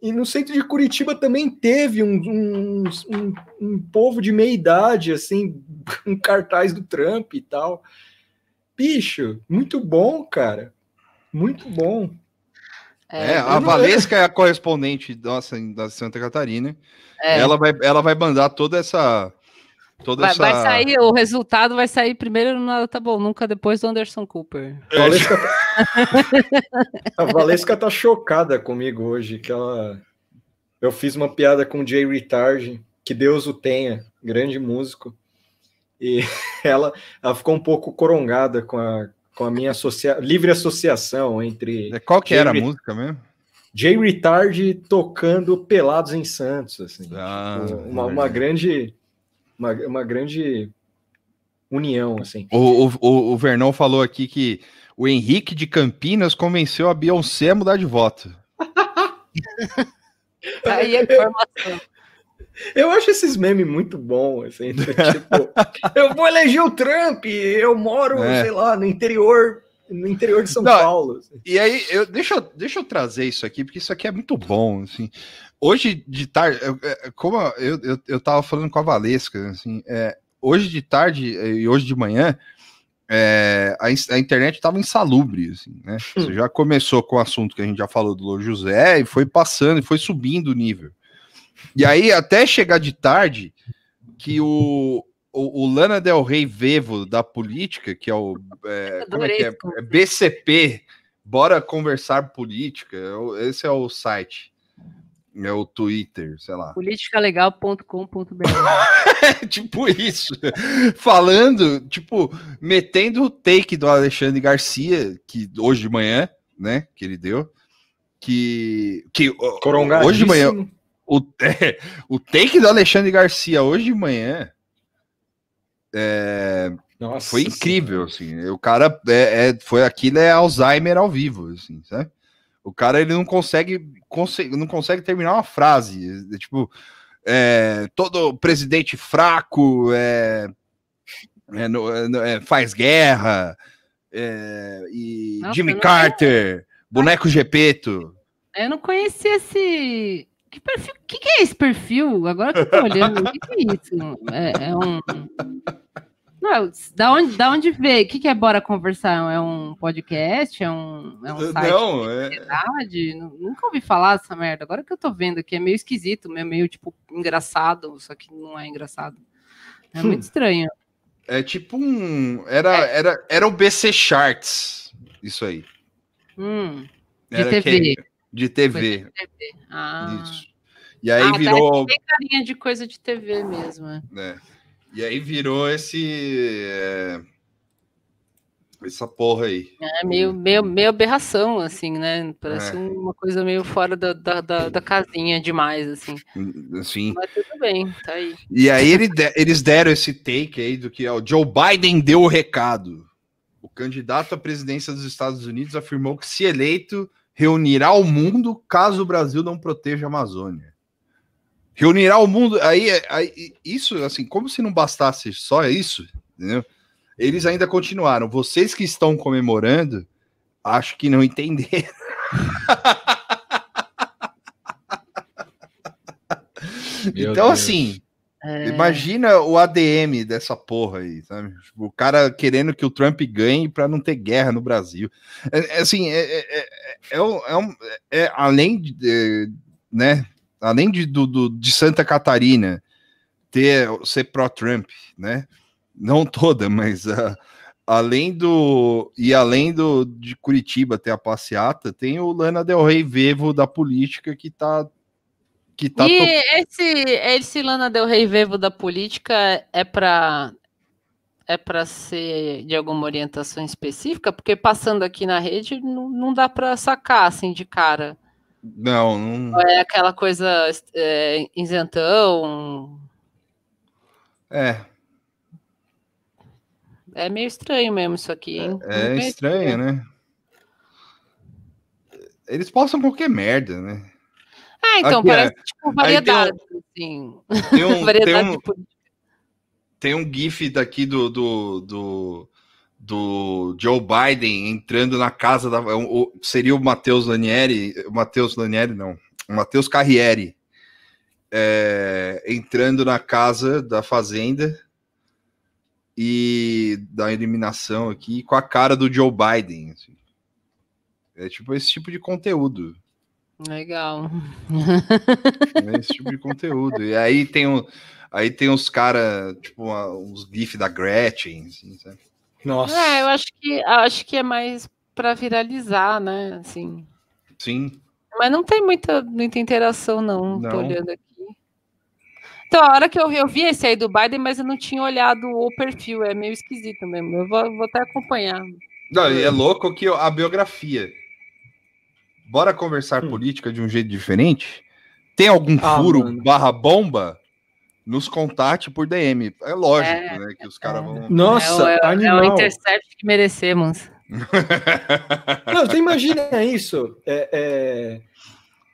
E no centro de Curitiba também teve um, um, um, um povo de meia idade, assim, um cartaz do Trump e tal. Bicho, muito bom, cara. Muito bom. É, é, a não- Valesca é a correspondente nossa da Santa Catarina. é. Ela, vai, ela vai mandar toda essa. Toda Vai, essa... vai sair, o resultado vai sair primeiro no Tá Bom Nunca, depois do Anderson Cooper. A Valesca, a Valesca tá chocada comigo hoje, que ela. Eu fiz uma piada com o Jay Retard, que Deus o tenha, grande músico. E ela, ela ficou um pouco corongada com a, com a minha associa... livre associação entre É, Qual que era a Jay- música mesmo? Jay Retard tocando Pelados em Santos, assim. Ah, Tipo, uma, é uma grande uma, uma grande união, assim. O, o, o- Vernão falou aqui que o Henrique de Campinas convenceu a Beyoncé a mudar de voto. Aí a informação. Eu acho esses memes muito bons, assim, tipo, eu vou eleger o Trump, eu moro, É. sei lá, no interior, no interior de São Não, Paulo. assim. E aí, eu, deixa, eu- deixa eu trazer isso aqui, porque isso aqui é muito bom, assim. Hoje de tarde, eu- é, como eu, eu, eu tava falando com a Valesca, assim, é, hoje de tarde é, e hoje de manhã, é, a, a internet estava insalubre, assim, né? Você já começou com o assunto que a gente já falou do Louro José e foi passando e foi subindo o nível. E aí, até chegar de tarde, que o, o, o Lana Del Rey Vevo da política, que é o. é, como é que é? É BCP, Bora Conversar Política, é esse é o site. É o Twitter, sei lá. politicalegal.com.br. tipo isso. Falando, tipo, metendo o take do Alexandre Garcia, que hoje de manhã, né, que ele deu, que, que hoje de manhã. O, é, o take do Alexandre Garcia hoje de manhã é, Nossa foi incrível, assim. O cara é, é- foi aquilo é Alzheimer ao vivo, assim, sabe? O cara ele não consegue, consegue não consegue terminar uma frase, é, tipo, é, todo presidente fraco é, é, no- é, no- é, faz guerra é, e Nossa, Jimmy não- Carter, boneco Gepeto. Eu não conhecia esse. Que perfil? que, que é esse perfil? Agora que eu tô olhando, o que, que é isso? É, é um. Não, da onde, da onde veio? O que, que é Bora Conversar? É um podcast? É um, é um site Não, de é, verdade? Nu- Nunca ouvi falar dessa merda. Agora que eu tô vendo aqui, é meio esquisito, meio, meio tipo engraçado, só que não é engraçado. É muito estranho. é tipo um era era era o BC Charts, isso aí. Hum, de Era TV. que- de TV. Ah, Isso. E aí Ah, virou, tem carinha de coisa de TV mesmo. É. né? E aí virou esse é, essa porra aí. É meio, meio, meio aberração, assim, né? Parece É. uma coisa meio fora da, da, da, da casinha demais, assim. Assim. Mas tudo bem, tá aí. E aí ele de- eles deram esse take aí do que ó, o Joe Biden deu o recado. O candidato à presidência dos Estados Unidos afirmou que se eleito reunirá o mundo caso o Brasil não proteja a Amazônia. Reunirá o mundo, aí, aí isso assim, como se não bastasse só isso, entendeu? Eles ainda continuaram. Vocês que estão comemorando, acho que não entenderam. Então Deus. assim, É, Imagina o ADM dessa porra aí, sabe? Tipo, O cara querendo que o Trump ganhe para não ter guerra no Brasil. É, é assim, é, é, é, é um- é além de, né? Além de, do, do- de Santa Catarina ter ser pró-Trump, né? Não toda, mas ah, além do e além do de Curitiba ter a passeata, tem o Lana Del Rey Vevo da política que tá que tá e to- esse, esse Lana Del Rey Vevo da política é para é para ser de alguma orientação específica? Porque passando aqui na rede não, não dá para sacar assim de cara. não, não É aquela coisa é, isentão. é É meio estranho mesmo isso aqui, hein? É conhecia. estranho, né? Eles postam qualquer merda, né? Ah, então, Aqui, é. parece tipo Aí tem variedade, assim. Tem um, tem variedade um, de política. tem um gif daqui do, do, do, do Joe Biden entrando na casa da. o- o- seria o Matheus Lanieri. Matheus Lanieri, não. Matheus Carrieri. é, entrando na casa da fazenda e da eliminação aqui com a cara do Joe Biden. assim. É tipo esse tipo de conteúdo. Legal. né, esse tipo de conteúdo. E aí tem, um, aí tem uns caras, tipo, uma- uns GIF da Gretchen, assim, sabe? Nossa. É, eu acho que acho que é mais para viralizar, né? Assim. Sim. Mas não tem muita, muita interação, não. Tô Não. olhando aqui. Então, a hora que eu vi, eu vi esse aí do Biden, mas eu não tinha olhado o perfil. É meio esquisito mesmo. Eu vou, vou até acompanhar. Não, e é louco que a biografia. Bora conversar política de um jeito diferente? Tem algum Ah, furo mano. barra bomba? Nos contate por DM. É lógico, É, né? Que os caras vão. Nossa, é, o- é, o- é o animal. intercept que merecemos. Não, você imagina isso. É, é,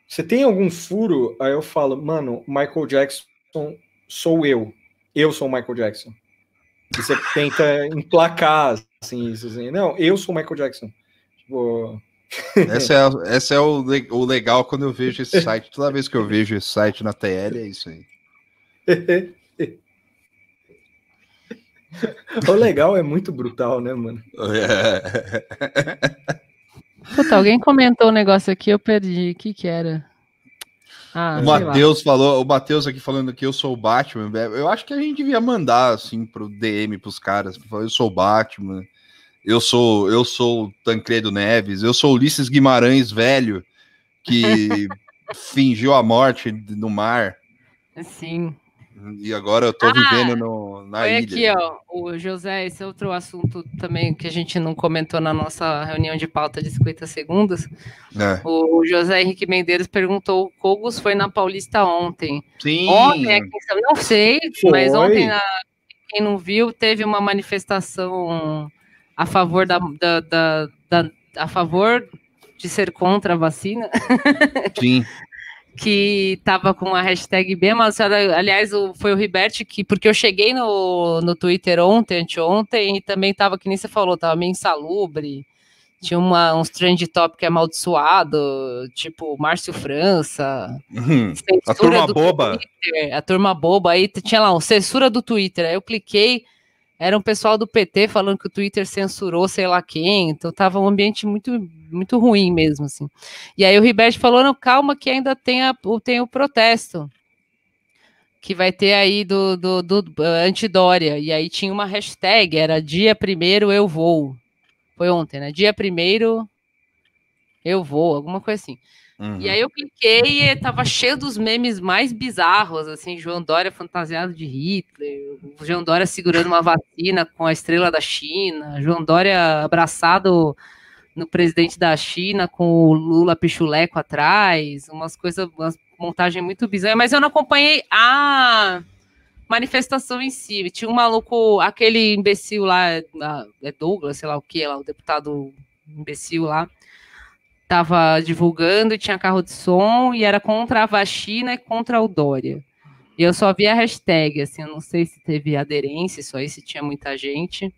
Você tem algum furo? Aí eu falo, mano, Michael Jackson sou eu. Eu sou o Michael Jackson. E você tenta emplacar assim, isso assim. Não, eu sou o Michael Jackson. Tipo, Essa é, a- essa é o, o legal quando eu vejo esse site. Toda vez que eu vejo esse site na TL, é isso aí. o legal é muito brutal, né, mano? Puta, alguém comentou um negócio aqui, eu perdi. O que que era? Ah, O. Matheus falou, o Matheus aqui falando que eu sou o Batman. é, Eu acho que a gente devia mandar assim pro DM pros caras, falar, eu sou o Batman. Eu sou, eu sou o Tancredo Neves, eu sou o Ulisses Guimarães velho que fingiu a morte no mar Sim. e agora eu tô Ah, vivendo no, na Foi ilha. aqui, ó. O José, esse é outro assunto também que a gente não comentou na nossa reunião de pauta de 50 segundos. É. O José Henrique Mendeiros perguntou: o Cogos foi na Paulista ontem. Sim. Ontem, aqui em São- não sei, Foi. mas ontem, na- quem não viu, teve uma manifestação a favor da, da- da- da- a favor de ser contra a vacina, Sim. que estava com a hashtag bem amaldiçoada. Aliás, foi o Ribert que, porque eu cheguei no, no Twitter ontem, anteontem, e também estava, que nem você falou, estava meio insalubre. Tinha uma, uns trend top que é amaldiçoado, tipo Márcio França. Censura A turma boba. Twitter, a turma boba. Aí tinha lá, um, censura do Twitter. Aí eu cliquei, era um pessoal do PT falando que o Twitter censurou sei lá quem. Então tava um ambiente muito, muito ruim mesmo, assim. E aí o Ribert falou, não, calma que ainda tem, a, tem o protesto. Que vai ter aí do, do, do uh, Antidória. E aí tinha uma hashtag, era dia primeiro eu vou. Foi ontem, né? Dia primeiro eu vou, alguma coisa assim. Uhum. E aí eu cliquei e tava cheio dos memes mais bizarros, assim, João Dória fantasiado de Hitler, João Dória segurando uma vacina com a estrela da China, João Dória abraçado no presidente da China com o Lula pichuleco atrás, umas coisas, umas montagem muito bizarra, mas eu não acompanhei a manifestação em si. Tinha um maluco, aquele imbecil lá, ah, é Douglas, sei lá o que, lá, o deputado imbecil lá, estava divulgando e tinha carro de som e era contra a vacina e contra o Dória. E eu só vi a hashtag, assim, eu não sei se teve aderência, isso aí, se tinha muita gente.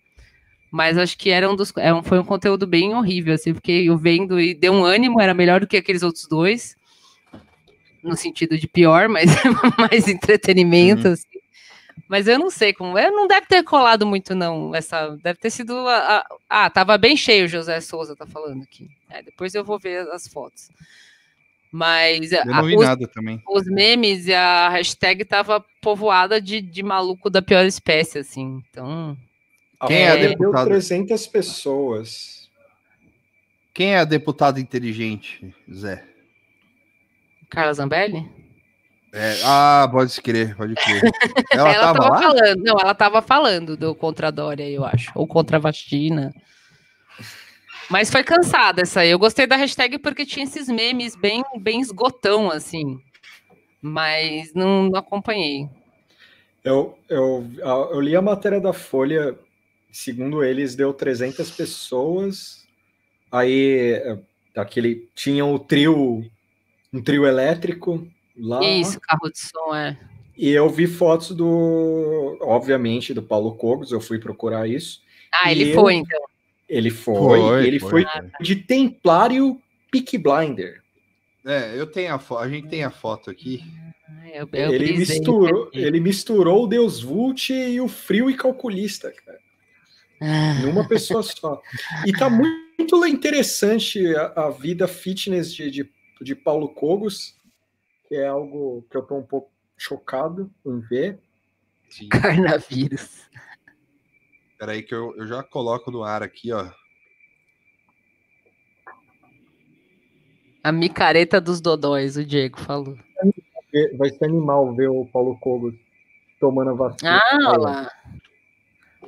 Mas acho que era um dos, é foi um conteúdo bem horrível, assim, porque eu vendo e deu um ânimo, era melhor do que aqueles outros dois, no sentido de pior, mas mais entretenimento, assim. Mas eu não sei como. Eu não deve ter colado muito, não. Essa deve ter sido. A, a- ah, tava bem cheio o José Souza, tá falando aqui. É, depois eu vou ver as fotos. Mas Eu a- não vi os, nada também. os memes e a hashtag tava povoada de, de maluco da pior espécie, assim. Então. Quem é a Deu deputada? 300 pessoas. Quem é a deputada inteligente, Zé? Carla Zambelli? É, ah, pode crer, pode crer. Ela, Ela, tava tava lá? falando. Não, ela tava falando do contra a Dória, eu acho. Ou contra a vacina. Mas foi cansada essa aí. Eu gostei da hashtag porque tinha esses memes bem, bem esgotão, assim. Mas não, não acompanhei. Eu, eu, eu li a matéria da Folha, segundo eles, deu 300 pessoas. Aí, é, aquele, tinha o trio, um trio elétrico lá. Isso, carro de som, é. E eu vi fotos do, obviamente, do Paulo Cogos, eu fui procurar isso. Ah, ele eu- foi, então. Ele foi, Foi, ele foi. foi, de Templário Peak Blinder. É, eu tenho a foto, a gente tem a foto aqui. Ah, Eu, eu ele brisei, misturou, entendi. ele misturou o Deus Vult e o frio e calculista, cara. Ah, numa pessoa só. E tá muito interessante a, a vida fitness de, de, de Paulo Cogos, que é algo que eu tô um pouco chocado em ver. Sim. Carnavírus. Peraí que eu, eu já coloco no ar aqui, ó. A micareta dos dodóis, o Diego falou. Vai ser animal ver o Paulo Cogos tomando a vacina. Ah, olha lá.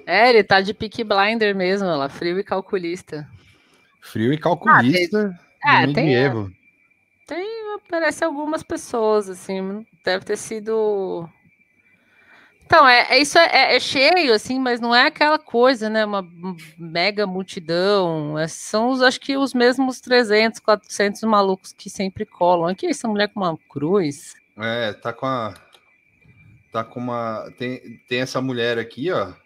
É, ele tá de pick blinder mesmo, olha lá, frio e calculista. Frio e calculista. Ah, do tem- medievo. Tem, aparece algumas pessoas, assim, deve ter sido. Então, é, é isso é, é cheio, assim, mas não é aquela coisa, né? Uma mega multidão. é- são, os, acho que, os mesmos 300, 400 malucos que sempre colam. Aqui, essa mulher com uma cruz. É, tá com a. Tá com uma. Tem, tem essa mulher aqui, ó. tá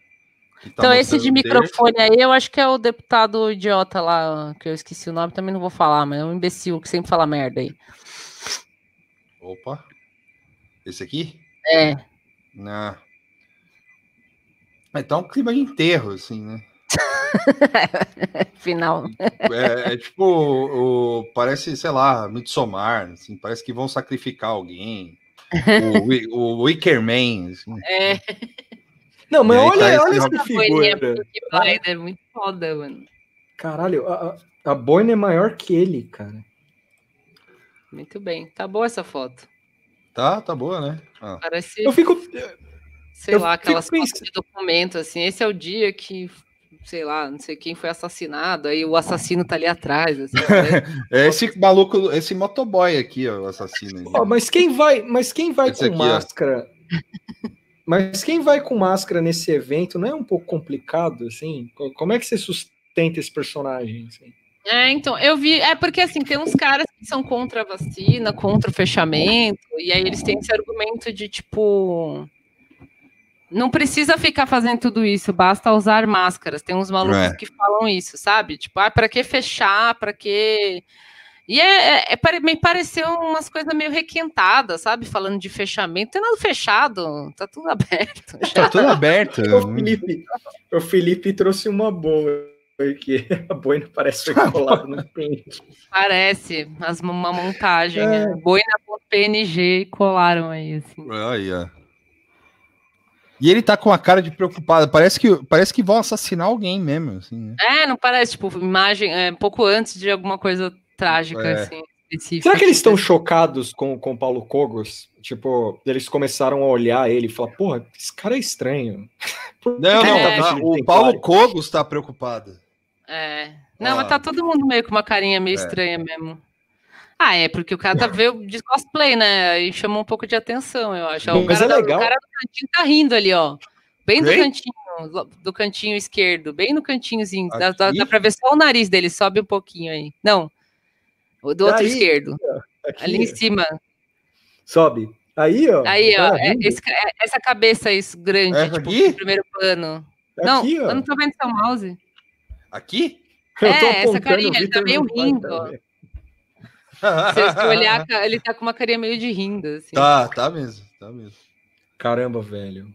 então, esse de microfone aí, eu acho que é o deputado idiota lá, que eu esqueci o nome, também não vou falar, mas é um imbecil que sempre fala merda aí. Opa. Esse aqui? É. Não. Então, um clima de enterro, assim, né? Final. É, é tipo, o, o- parece, sei lá, Midsommar, assim, parece que vão sacrificar alguém. O, Wi- o Wickerman, assim. É. Não, mas aí olha, tá olha essa Boininha figura. É muito foda, mano. Caralho, a, a- a boina é maior que ele, cara. Muito bem. Tá boa essa foto. Tá, tá boa, né? Ah. Parece, Eu fico. sei eu lá, aquelas fotos de documento, assim. Esse é o dia que, sei lá, não sei quem foi assassinado, aí o assassino tá ali atrás, assim. parece- É esse maluco, esse motoboy aqui, ó, o assassino. Ó, mas quem vai, mas quem vai Esse com aqui, ó. máscara? Mas quem vai com máscara nesse evento não é um pouco complicado, assim? Co- Como é que você sustenta esse personagem? assim? É, então, eu vi. É porque, assim, tem uns caras que são contra a vacina, contra o fechamento, e aí eles têm esse argumento de, tipo. Não precisa ficar fazendo tudo isso, basta usar máscaras. Tem uns malucos É. que falam isso, sabe? Tipo, ah, pra que fechar? Pra que. E é, é- é me pareceu umas coisas meio requentadas, sabe? Falando de fechamento. Não tem nada fechado, tá tudo aberto. Tá tudo aberto. O Felipe, o Felipe trouxe uma boa, porque a boina parece ser colada no pente. Parece as- uma montagem. É. Boina.png e colaram aí, assim. Aí, ó. E ele tá com a cara de preocupado. Parece que, parece que vão assassinar alguém mesmo, assim, né? É, não parece, tipo, imagem, é, um pouco antes de alguma coisa trágica, É. assim, específica. Será que eles estão chocados com com o Paulo Cogos? Tipo, eles começaram a olhar ele e falar, porra, esse cara é estranho. Não, não, É. tá o Paulo? Cogos tá preocupado. É. Não, Ó. mas tá todo mundo meio com uma carinha meio É. estranha mesmo. Ah, é, porque o cara tá veio de cosplay, né? Aí chamou um pouco de atenção, eu acho. O Mas cara, é da- legal. o cara do cantinho tá rindo ali, ó. Bem do cantinho, do cantinho esquerdo, bem no cantinhozinho. Dá, dá, dá pra ver só o nariz dele, sobe um pouquinho aí. Não, o do outro esquerdo, Aqui, ali em cima. Sobe. Aí, ó. Aí, o ó, cara é- esse é- essa cabeça isso grande, Essa tipo, aqui? no primeiro plano. Não, Aqui, ó. eu não tô vendo seu mouse. Aqui? Eu tô É, essa carinha, ele tá meio rindo, tá. Se olhar, ele tá com uma carinha meio de rindo, assim. Tá, tá mesmo, tá mesmo. Caramba, velho.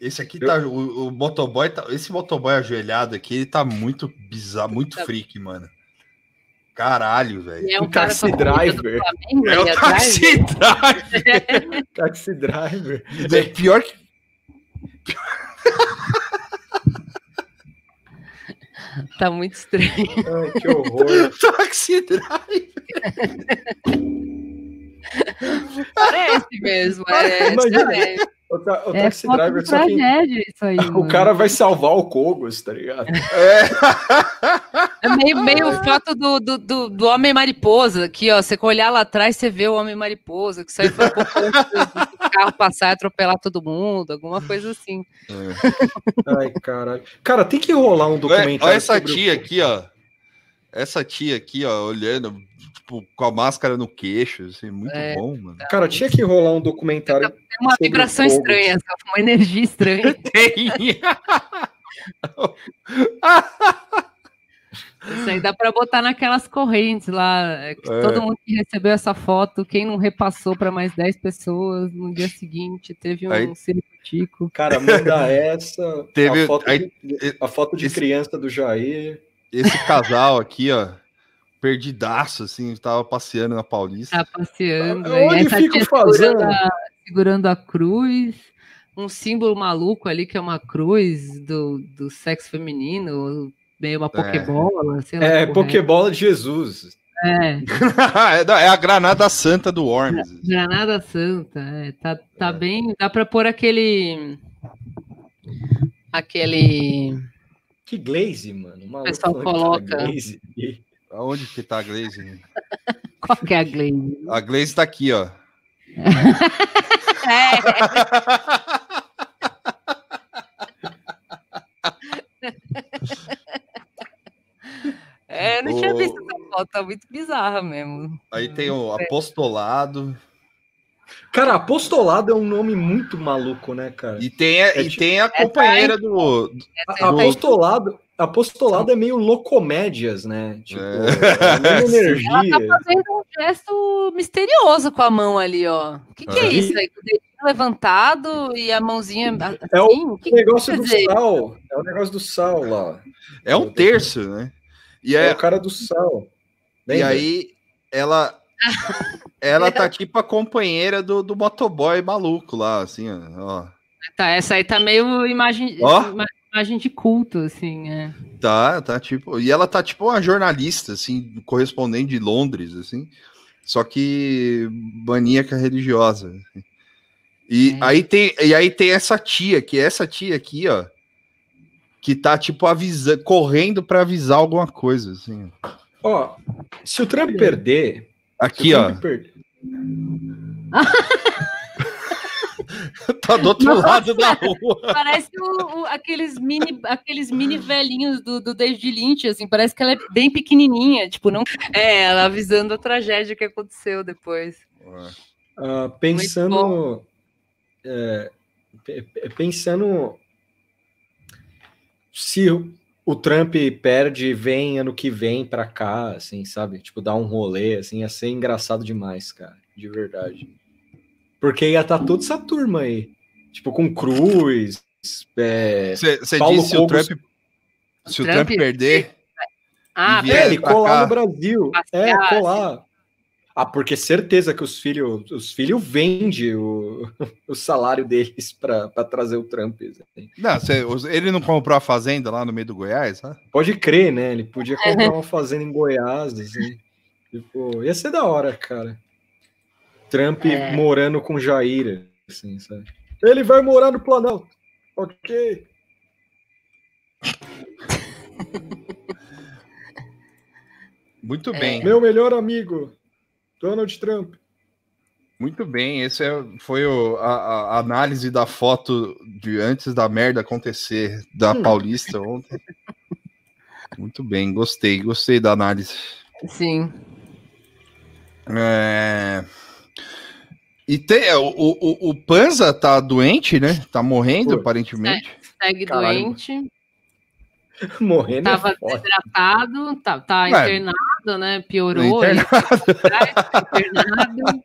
Esse aqui tá. O, o motoboy tá. Esse motoboy ajoelhado aqui, ele tá muito bizarro, muito Tá. freak, mano. Caralho, velho. É um cara taxi driver. Flamengo É o atrás. taxi driver. Taxi driver. É pior que. Tá muito estranho. Ai, que horror. Taxi driver. Parece mesmo. É, Imagina. estranho. O, ta- o É taxi driver, só que isso aí. o mano. cara vai salvar o Kogos, tá ligado? É meio, meio foto do, do, do, do Homem Mariposa. Aqui, ó. Você olhar lá atrás, você vê o Homem Mariposa, que isso aí foi um pouco carro passar e atropelar todo mundo, alguma coisa assim. Ai, caralho. Cara, tem que rolar um documentário. olha essa sobre o- tia aqui, ó. Essa tia aqui, ó, olhando, tipo, com a máscara no queixo, assim, muito É. bom, mano. Cara, tinha que rolar um documentário. Tem uma vibração estranha, uma energia estranha. Tem. Isso aí dá pra botar naquelas correntes lá. é, que É. Todo mundo que recebeu essa foto, quem não repassou para mais 10 pessoas no dia seguinte, teve um Aí-. Cara, manda essa. Teve- a, foto aí- de, a foto de esse- criança do Jair. Esse casal aqui, ó, perdidaço, assim, tava passeando na Paulista. Tá passeando. Onde aí essa fica o tia fazano? segurando a, segurando a cruz, um símbolo maluco ali, que é uma cruz do, do sexo feminino, meio uma pokebola, sei lá. É, porra Pokébola de Jesus. É, é, é a granada santa do Worms. Granada Santa, é, tá, tá bem. Dá pra pôr aquele. Aquele. Que glaze, mano. O pessoal coloca. glaze. Aonde que tá a Glaze? Qual que é a Glaze? A Glaze tá aqui, ó. É, eu não tinha O- visto foto, tá muito bizarra mesmo. Aí tem o apostolado. Cara, apostolado é um nome muito maluco, né, cara? E tem a, É e tipo- tem a companheira do. A- é- Apostolado, apostolado é meio locomédias, né? Tipo, É. é energia. Ela tá fazendo um gesto misterioso com a mão ali, ó. O que, que é É. isso aí? Com o dedinho levantado e a mãozinha assim? É o que, O negócio quer do dizer? sal. É o negócio do sal lá. É um terço, né? E, É, é, o cara do sal. E Lembra? aí ela. Ela tá tipo a companheira do, do motoboy maluco lá, assim, ó. Tá, essa aí tá meio imagem, Ó. ima- imagem de culto, assim, é. Tá, tá tipo. E ela tá tipo uma jornalista, assim, correspondente de Londres, assim. Só que maníaca religiosa. E, É. aí tem, e aí tem essa tia, que é essa tia aqui, ó. Que tá, tipo, avisando, correndo pra avisar alguma coisa, assim. Ó, se o Trump perder. Aqui, ó. Tá do outro lado da rua. Parece o- o- aqueles, mini, aqueles mini velhinhos do, do David Lynch, assim, parece que ela é bem pequenininha, tipo, não... É, ela avisando a tragédia que aconteceu depois. ah, pensando. é, pe- pe- pensando. Se o- Trump perde e vem ano que vem pra cá, assim, sabe? Tipo, dar um rolê, assim, ia ser engraçado demais, cara. De verdade. Porque ia estar toda essa turma aí. Tipo, com Cruz. é, Você Paulo disse se o Cogos- Trump. Se o Trump- Trump perder. Ah, E vier É, ele colar cá. no Brasil. É, colar. Ah, porque certeza que os filhos os filhos vendem o, o salário deles para trazer o Trump. assim. Não, cê- ele não comprou a fazenda lá no meio do Goiás, né? Pode crer, né? Ele podia comprar uma fazenda em Goiás, assim. Tipo, ia ser da hora, cara. Trump É. morando com Jair, assim, sabe? Ele vai morar no Planalto. Ok. Muito É. bem. Meu melhor amigo, Donald Trump. Muito bem, esse é, foi o- a, a análise da foto de antes da merda acontecer da Hum. Paulista ontem. Muito bem, gostei, gostei da análise. sim. É, E tem, é, o, o, o Panza tá doente, né? Tá morrendo, Pô. aparentemente. Segue Caralho. doente, Morrendo tava é desidratado, tá, tá Ué, internado internado, né? Piorou. Internado. ele- internado.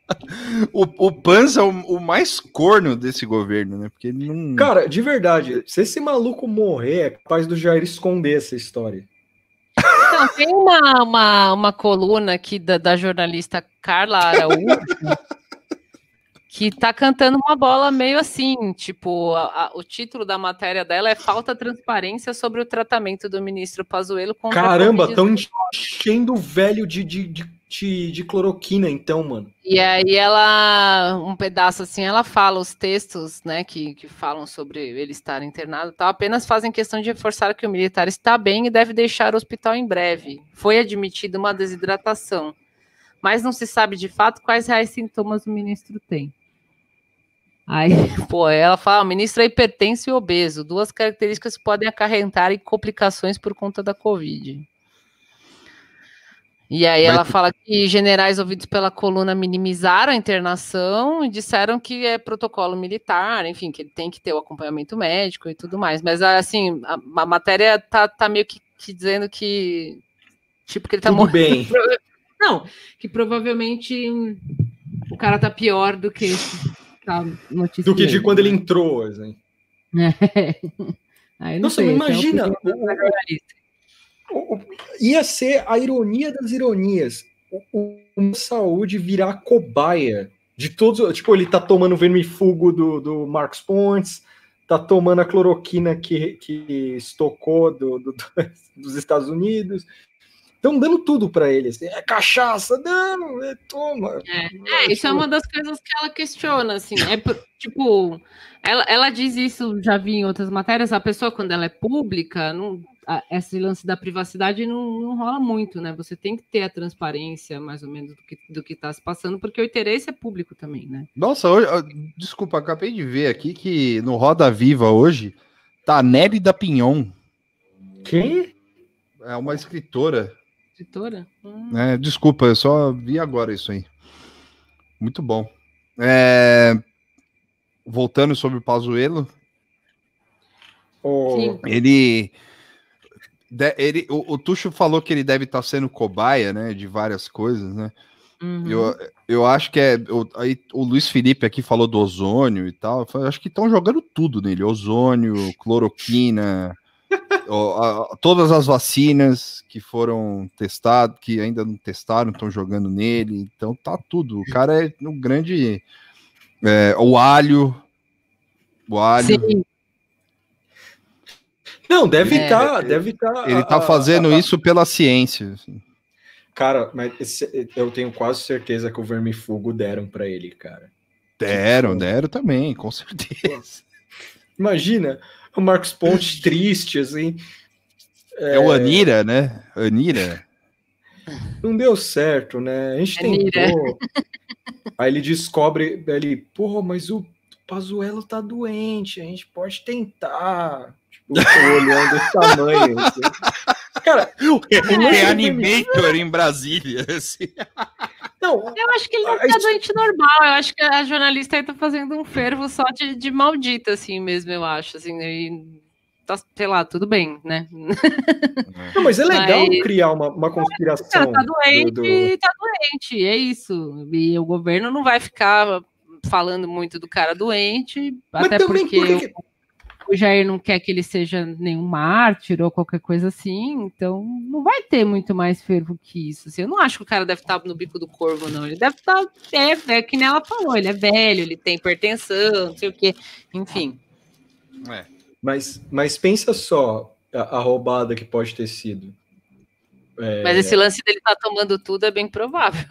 O, o Panza é o, o mais corno desse governo, né? Porque ele não. Cara, de verdade, se esse maluco morrer, é capaz do Jair esconder essa história. Então, tem uma, uma, uma coluna aqui da, da jornalista Carla Araújo que tá cantando uma bola meio assim, tipo, a- a- o título da matéria dela é Falta transparência sobre o tratamento do ministro Pazuello contra Caramba, Covid-19. estão enchendo o velho de, de, de, de, de cloroquina, então, mano. E aí ela, um pedaço assim, ela fala os textos, né, que, que falam sobre ele estar internado e tal, apenas fazem questão de reforçar que o militar está bem e deve deixar o hospital em breve. Foi admitida uma desidratação, mas não se sabe de fato quais reais sintomas o ministro tem. Aí, pô, ela fala, o ministro é hipertenso e obeso, duas características que podem acarretar em complicações por conta da Covid. E aí Vai ela ter- fala que generais ouvidos pela coluna minimizaram a internação e disseram que é protocolo militar, enfim, que ele tem que ter o acompanhamento médico e tudo mais. Mas assim, a, a matéria tá, tá meio que, que dizendo que tipo que ele tá Tudo morrendo. bem. Não, que provavelmente o cara tá pior do que tá noticiando. Do que de quando ele entrou, assim. É. Aí não Nossa, sei, é imagina. O- o- Ia ser a ironia das ironias. O, o, o saúde virar cobaia de todos. Tipo, ele tá tomando o vermifugo do, do Marcos Pontes, tá tomando a cloroquina que, que estocou do- do- dos Estados Unidos. Estão dando tudo para ele. assim, é cachaça, não, é, toma. É, isso é uma das coisas que ela questiona, assim, é tipo, ela, ela diz isso, já vi em outras matérias, a pessoa quando ela é pública, não, a- esse lance da privacidade não, não rola muito, né? Você tem que ter a transparência, mais ou menos, do que, do que tá se passando, porque o interesse é público também, né? Nossa, hoje, desculpa, acabei de ver aqui que no Roda Viva hoje tá a Nelly da Pinhon. Quem? É uma escritora. Escritora? Hum. né? desculpa, eu só vi agora isso aí. Muito bom. É, Voltando sobre o Pazuello, O- Sim. ele, de- ele o, o Tuxo falou que ele deve estar sendo cobaia, né, de várias coisas, né? Uhum. Eu, eu acho que é. o- aí o Luiz Felipe aqui falou do ozônio e tal. Eu acho que estão jogando tudo nele: ozônio, cloroquina, todas as vacinas que foram testadas, que ainda não testaram, estão jogando nele. Então tá tudo. O cara é um grande. é, o alho. O alho. Sim, Não, deve É. estar, deve estar. Ele tá fazendo isso pela ciência. assim. Cara, mas esse- eu tenho quase certeza que o vermifugo deram para ele, cara. Deram, deram também, com certeza. Imagina o Marcos Pontes triste, assim. É, o Anira, né? Anira. Não deu certo, né? A gente Anira. tentou. Aí ele descobre, ele, pô, mas o Pazuello tá doente, a gente pode tentar. Tipo, olhando esse tamanho. assim. Cara, Reanimator em Brasília. assim. Não, Eu acho que ele não tá isso- doente normal. Eu acho que a jornalista aí tá fazendo um fervo só de, de maldita, assim mesmo, eu acho. Assim, e tá, sei lá, tudo bem, né? não, mas é legal Mas- criar uma, uma cara conspiração. tá doente, do- do- tá doente, é isso. E o governo não vai ficar falando muito do cara doente, Mas até também porque por que o- Jair não quer que ele seja nenhum mártir ou qualquer coisa assim, então não vai ter muito mais fervo que isso. assim. eu não acho que o cara deve estar no bico do corvo, não. Ele deve estar, é, é que nem ela falou, ele é velho, ele tem hipertensão, não sei o quê, enfim. Mas, mas pensa só a, a roubada que pode ter sido. É, Mas esse lance dele estar tomando tudo é bem provável.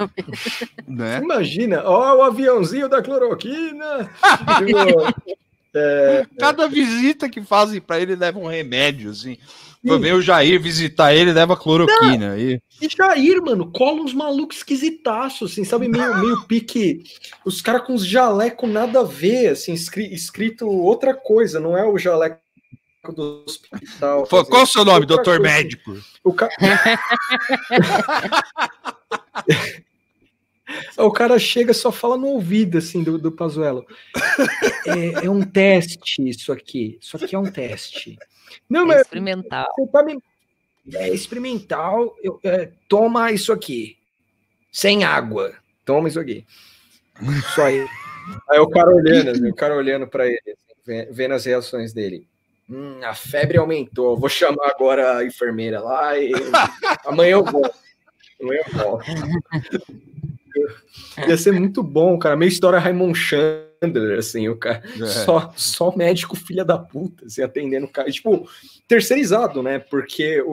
Né? Imagina, ó, o aviãozinho da cloroquina. É, Cada visita que fazem pra ele leva um remédio, assim. Foi ver o Jair visitar ele, leva cloroquina. E... E Jair, mano, cola uns malucos esquisitaços, assim, sabe? Meio, meio pique. Os caras com os jaleco nada a ver, assim, escri- escrito outra coisa, não é o jaleco do hospital. Pô, assim, Qual o seu nome, doutor coisa. médico? O, ca... o cara chega e só fala no ouvido, assim, do, do Pazuello. É, é um teste isso aqui. Isso aqui é um teste. Não, É mas experimental. tá me, é experimental, eu, é, toma isso aqui. Sem água. Toma isso aqui. Só aí. Aí o cara olhando, assim, o cara olhando para ele, assim, ve- vendo as reações dele. Hum, a febre aumentou. Vou chamar agora a enfermeira lá e amanhã eu volto. Amanhã eu volto. Ia ser muito bom, cara. Meio história Raymond Chandler, assim, o cara. É. Só, só médico filha da puta, assim, atendendo o cara. Tipo, terceirizado, né? Porque o,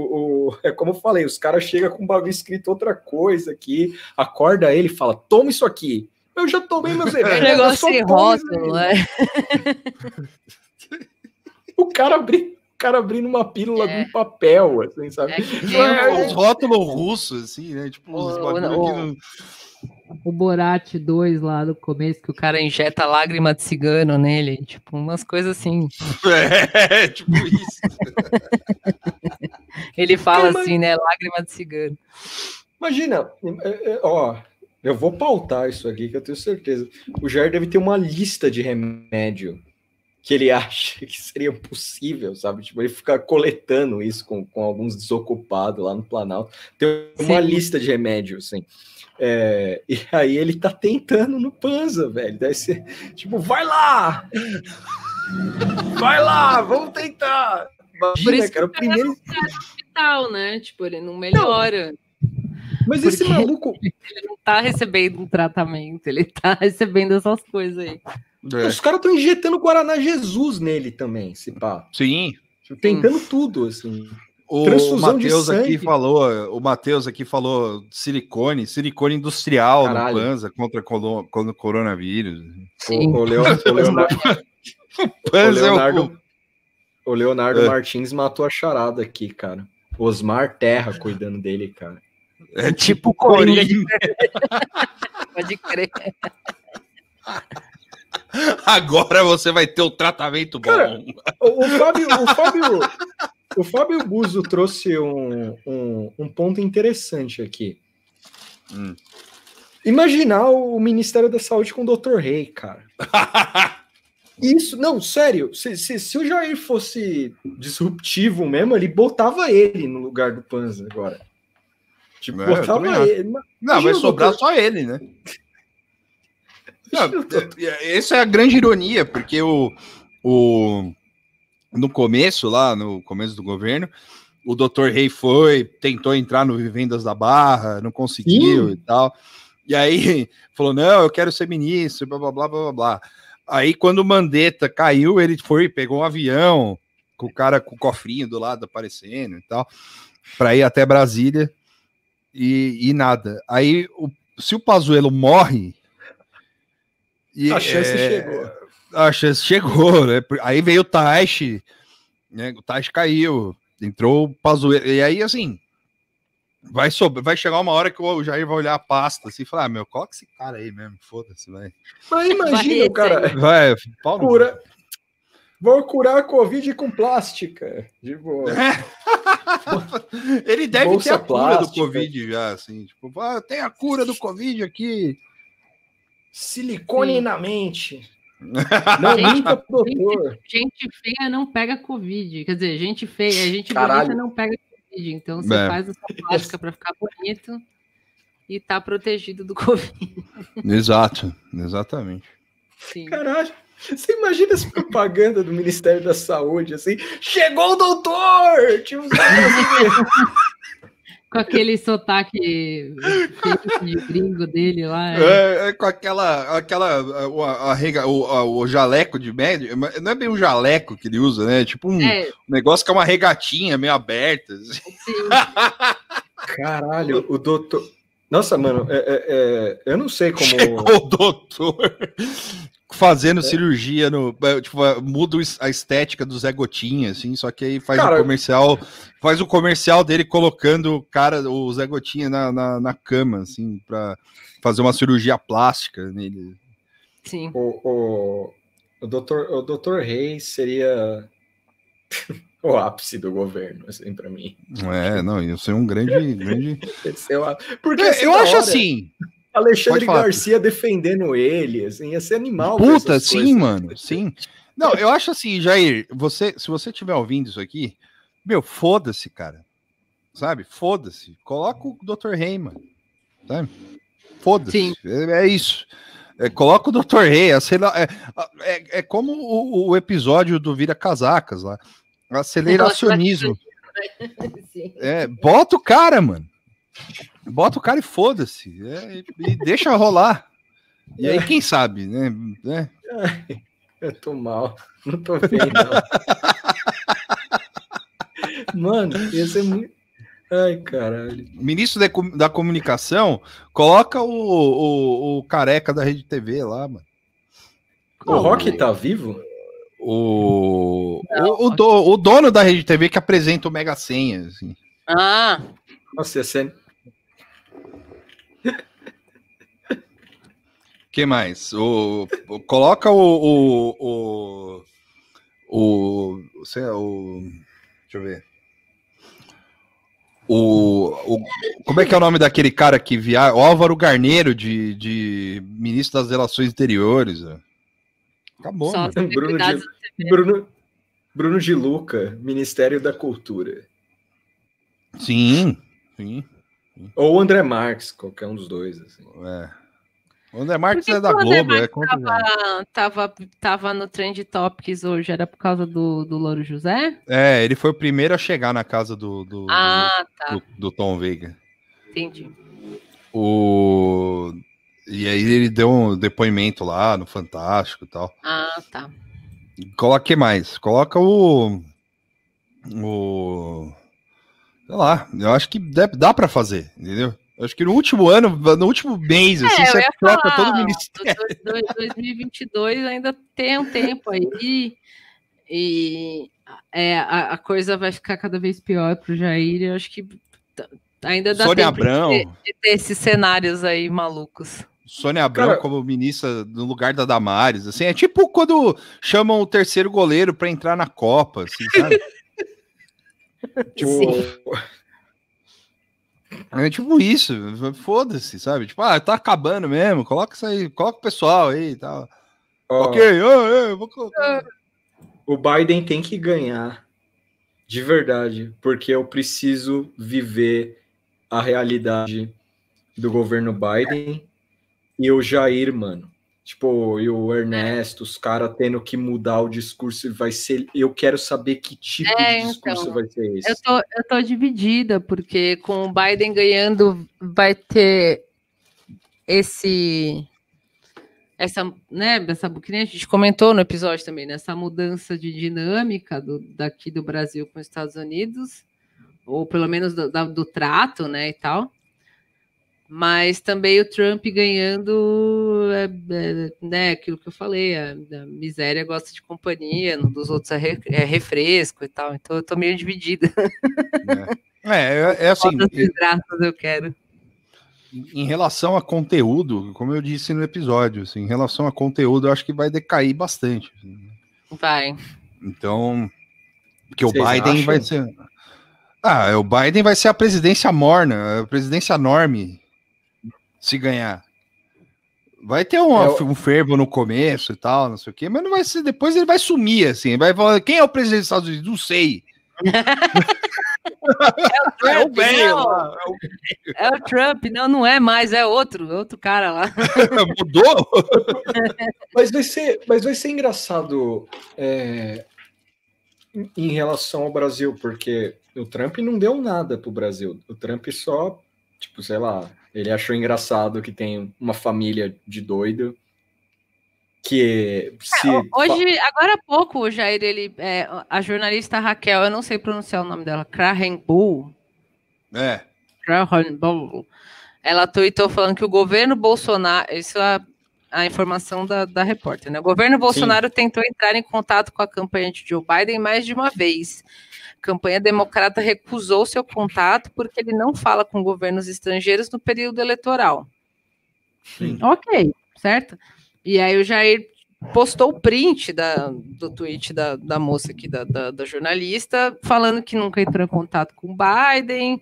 o- é como eu falei, os caras chegam com um bagulho escrito outra coisa aqui, acorda ele e fala: toma isso aqui. Eu já tomei meus Um remédios. negócio sem rótulo, aí." né? O cara abri, o cara abrindo uma pílula É. com papel, assim, sabe? É que É, o- uns rótulos russos, assim, né? Tipo, uns O- bagulho o- que não- o Borat 2 lá no começo, que o cara injeta lágrima de cigano nele, tipo, umas coisas assim. É, tipo isso. Ele fala mas- assim, né? Lágrima de cigano. Imagina, ó, eu vou pautar isso aqui, que eu tenho certeza. O Jair deve ter uma lista de remédio que ele acha que seria possível, sabe? Tipo, ele fica coletando isso com, com alguns desocupados lá no Planalto. Tem uma Sim. lista de remédios, assim. É, e aí ele tá tentando no Panza, velho. Deve ser, tipo, vai lá! Vai lá, vamos tentar! Por Imagina, isso cara, o que o cara primeiro. não do hospital, né? Tipo, ele não melhora. Mas esse porque- maluco, Ele não tá recebendo um tratamento, ele tá recebendo essas coisas aí. É. Os caras estão injetando Guaraná Jesus nele também, se pá. Sim. Tipo, Tentando tudo, assim. O Transfusão Matheus aqui falou, o Matheus aqui falou silicone, silicone industrial Caralho. no Panza contra, colo- o coronavírus. Sim. O, o, Leo- o Leonardo, o é o Leonardo, o Leonardo É. Martins matou a charada aqui, cara. Osmar Terra cuidando dele, cara. É Tipo tipo Coringa. Pode crer. Agora você vai ter o tratamento bom. Cara, O, o Fábio, o Fábio, o Fábio Buzo trouxe um, um, um ponto interessante aqui. Hum. Imaginar o Ministério da Saúde com o Dr. Rei, cara. Isso, não, sério. Se, se, se o Jair fosse disruptivo mesmo, ele botava ele no lugar do Panza agora. Tipo, É, botava ele. Não, Imagina vai o sobrar doutor- só ele, né? Não, é- é- essa é a grande ironia, porque o, o no começo, lá no começo do governo, o doutor Rei foi, tentou entrar no Vivendas da Barra, não conseguiu Sim. e tal. E aí falou: não, eu quero ser ministro, blá blá blá blá blá. Aí, quando o Mandetta caiu, ele foi, pegou um avião, com o cara com o cofrinho do lado aparecendo e tal, para ir até Brasília e, e nada. Aí, o- se o Pazuello morre. e, A chance é, chegou. A chance chegou, né? Aí veio o Taish, né? O Taish caiu, entrou o Pazuello. E aí, assim, vai, sobre, vai chegar uma hora que o Jair vai olhar a pasta assim e falar: ah, meu, coloca esse cara aí mesmo, foda-se, vai. Mas imagina Vai cara. Vai, pau no- Cura. Vou curar a Covid com plástica. Tipo, Ele deve Bolsa ter a cura plástica. do Covid já, assim. Tipo, ah, tem a cura do Covid aqui. silicone Sim. na mente. Não Gente, minta pro doutor. Gente feia não pega Covid. Quer dizer, gente feia, gente Caralho. bonita não pega Covid. Então você É. faz essa plástica para ficar bonito e tá protegido do Covid. Exato, exatamente. Sim. Caralho. Você imagina essa propaganda do Ministério da Saúde, assim, chegou o doutor! Tipo, Com aquele sotaque de gringo dele lá. é. É, é com aquela, aquela o, a, rega- o, a- o jaleco de médio, mas não é bem um jaleco que ele usa, né? Tipo um É, negócio que é uma regatinha meio aberta. assim. sim. Caralho, o doutor. Nossa, mano, é- é- é, eu não sei como. Chegou o doutor fazendo cirurgia no. é, Tipo, muda o es- a estética do Zé Gotinha, assim, só que aí faz Cara- o comercial. Faz o comercial dele colocando o cara, o Zé Gotinha, na, na, na cama, assim, pra fazer uma cirurgia plástica nele. Sim. O, o, o, doutor, o doutor Reis seria o ápice do governo, assim, pra mim. É, não, ia ser um grande. grande... É. Porque É, assim, eu acho hora, assim. Alexandre. Garcia defendendo ele, assim, ia ser animal. Puta, sim, coisas. mano, sim. Não, eu acho assim, Jair, você, se você estiver ouvindo isso aqui, meu, foda-se, cara. sabe? Foda-se. Coloca o Dr. Rei, mano. Sabe? Foda-se. É, é isso. É, coloca o Dr. Rei, acelera- é, é, é como o, o episódio do Vira Casacas lá. Aceleracionismo. Sim. É, bota o cara, mano. Bota o cara e foda-se. É, e, e deixa rolar. E aí, quem sabe, né? né? Eu tô mal. Não tô bem, não. Mano, ia ser muito. Ai, caralho. Ministro da Comunicação, coloca o, o, o careca da Rede TV lá, mano. O Rock tá vivo? O, o, o, do- o dono da Rede TV que apresenta o Mega Senha. Assim. Ah, Nossa, ia ser. que mais? O, o- coloca o. O. O. o, sei lá, o- deixa eu ver. O, o- como é que é o nome daquele cara que via o Álvaro Garneiro de, de ministro das Relações Exteriores? ó. Acabou, só ter Bruno de, Bruno, Bruno de Luca, Ministério da Cultura. Sim, sim. Ou André Marques, qualquer um dos dois. Assim. É. O André Marques é da Globo, é contra tava, tava, tava no Trend Topics hoje, era por causa do, do Louro José? É, ele foi o primeiro a chegar na casa do, do, Ah, tá, do, do Tom Veiga. entendi. O... E aí ele deu um depoimento lá no Fantástico e tal. Ah, tá. Coloca o que mais? Coloca o. O. Sei lá, eu acho que deve, dá pra fazer, entendeu? Eu acho que no último ano, no último mês, assim, É, eu você troca falar, todo o ministério. do- do- 2022 ainda tem um tempo aí e é, a, a coisa vai ficar cada vez pior pro Jair. Eu acho que ainda dá Sônia tempo de Abrão. ter, de ter esses cenários aí malucos. Sônia Abrão Cara- como ministra no lugar da Damares, assim, é tipo quando chamam o terceiro goleiro pra entrar na Copa, assim, sabe? O- É tipo isso, foda-se, sabe? Tipo, ah, tá acabando mesmo, coloca isso aí, coloca o pessoal aí e tal. ó, Ok, é, eu vou colocar. O Biden tem que ganhar. De verdade. Porque eu preciso viver a realidade do governo Biden e o Jair, mano. Tipo, e o Ernesto, os caras tendo que mudar o discurso e vai ser. Eu quero saber que tipo É, de discurso então. vai ser esse. Eu tô, eu tô dividida, porque com o Biden ganhando, vai ter esse. Essa, né, essa, que a gente comentou no episódio também, nessa mudança de dinâmica do, daqui do Brasil com os Estados Unidos, ou pelo menos do, da- do trato, né, e tal. Mas também o Trump ganhando, é, é, né, aquilo que eu falei, a, a miséria gosta de companhia, no dos outros é, re- é refresco e tal. Então eu tô meio dividida. É, é, é assim, Quantas desgraças eu quero. em relação a conteúdo, como eu disse no episódio, assim, em relação a conteúdo, eu acho que vai decair bastante. assim. Vai. Então, que o Biden acham? vai ser. Ah, o Biden vai ser a presidência morna, a presidência norme, se ganhar. Vai ter um, É, o- um fervo no começo e tal, não sei o quê, mas não vai ser. Depois ele vai sumir, assim. Vai falar, quem é o presidente dos Estados Unidos? Não sei. É o Bale não, lá, é o Trump, não, não é mais, é outro, é outro cara lá. Mudou? Mas vai ser, mas vai ser engraçado é, em- em relação ao Brasil, porque o Trump não deu nada pro Brasil. O Trump só, tipo, sei lá, ele achou engraçado que tem uma família de doido que se Hoje, agora há pouco, o Jair, ele, é, a jornalista Raquel, eu não sei pronunciar o nome dela, Krahenbull, É. Krahenbull, ela tweetou falando que o governo Bolsonaro, isso é a, a informação da, da repórter, né? O governo Bolsonaro tentou entrar em contato com a campanha de Joe Biden mais de uma vez. Campanha democrata recusou seu contato porque ele não fala com governos estrangeiros no período eleitoral. Sim. Ok, certo? E aí o Jair postou o print da, do tweet da, da moça aqui, da, da, da jornalista, falando que nunca entrou em contato com o Biden,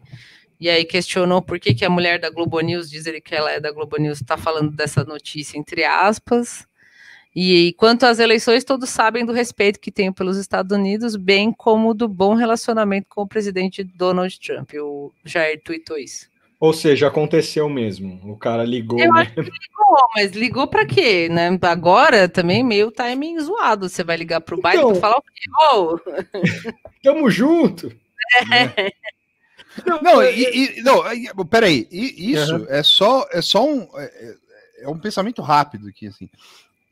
e aí questionou por que, que a mulher da Globo News, diz ele que ela é da Globo News, está falando dessa notícia entre aspas, E quanto às eleições, todos sabem do respeito que tenho pelos Estados Unidos, bem como do bom relacionamento com o presidente Donald Trump. O Jair tweetou isso. Ou seja, aconteceu mesmo. O cara ligou. Eu né? acho que ligou, mas ligou pra quê, né? Agora também meio timing zoado. Você vai ligar pro Biden Então. pra falar o quê? Ô, Tamo junto. Não, e, e- não, aí, peraí, e- isso Aham. é só é só um é, é um pensamento rápido aqui assim.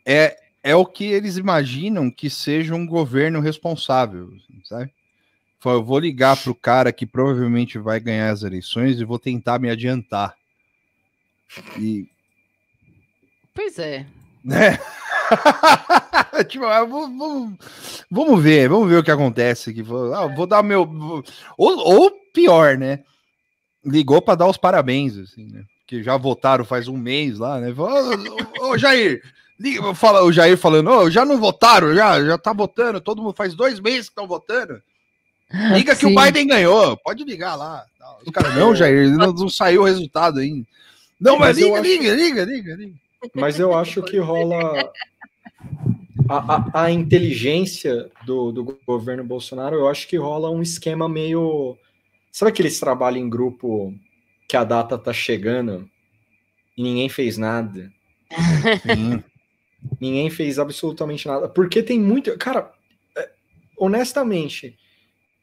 É é o que eles imaginam que seja um governo responsável, sabe? Eu vou ligar pro cara que provavelmente vai ganhar as eleições e vou tentar me adiantar. E Pois é. né? tipo, ah, vou- vou- vamos ver, vamos ver o que acontece aqui. Vou, ah, vou dar meu. vou- Ou, ou pior, né? Ligou para dar os parabéns, assim, né? Que já votaram faz um mês lá, né? Ô, ô, Jair, liga, fala, o Jair falando, ô, já não votaram, já, já tá votando, todo mundo faz dois meses que estão votando. Liga que o. Biden ganhou, pode ligar lá. Não, Os caras, não, Jair, não, não saiu o resultado ainda. Não, mas, Mas eu liga, acho- liga, liga, liga, liga. Mas eu acho que rola. A, a- a inteligência do, do governo Bolsonaro, eu acho que rola um esquema meio. Sabe aqueles trabalhos em grupo que a data tá chegando e ninguém fez nada? Sim. Ninguém fez absolutamente nada. Porque tem muito. Cara, é, honestamente,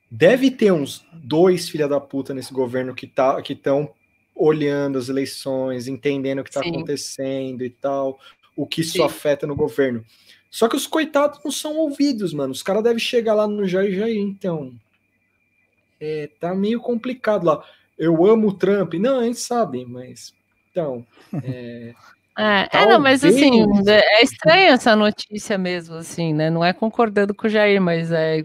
deve ter uns dois filha da puta nesse governo que tá, que estão olhando as eleições, entendendo o que tá Sim. acontecendo e tal, o que isso Sim. afeta no governo. Só que os coitados não são ouvidos, mano. Os caras devem chegar lá no Jair Jair, então. É, tá meio complicado lá. Eu amo o Trump. Não, a gente sabe, mas. Então. É, É, é, não, mas assim, é é estranha essa notícia mesmo, assim, né? Não é concordando com o Jair, mas é,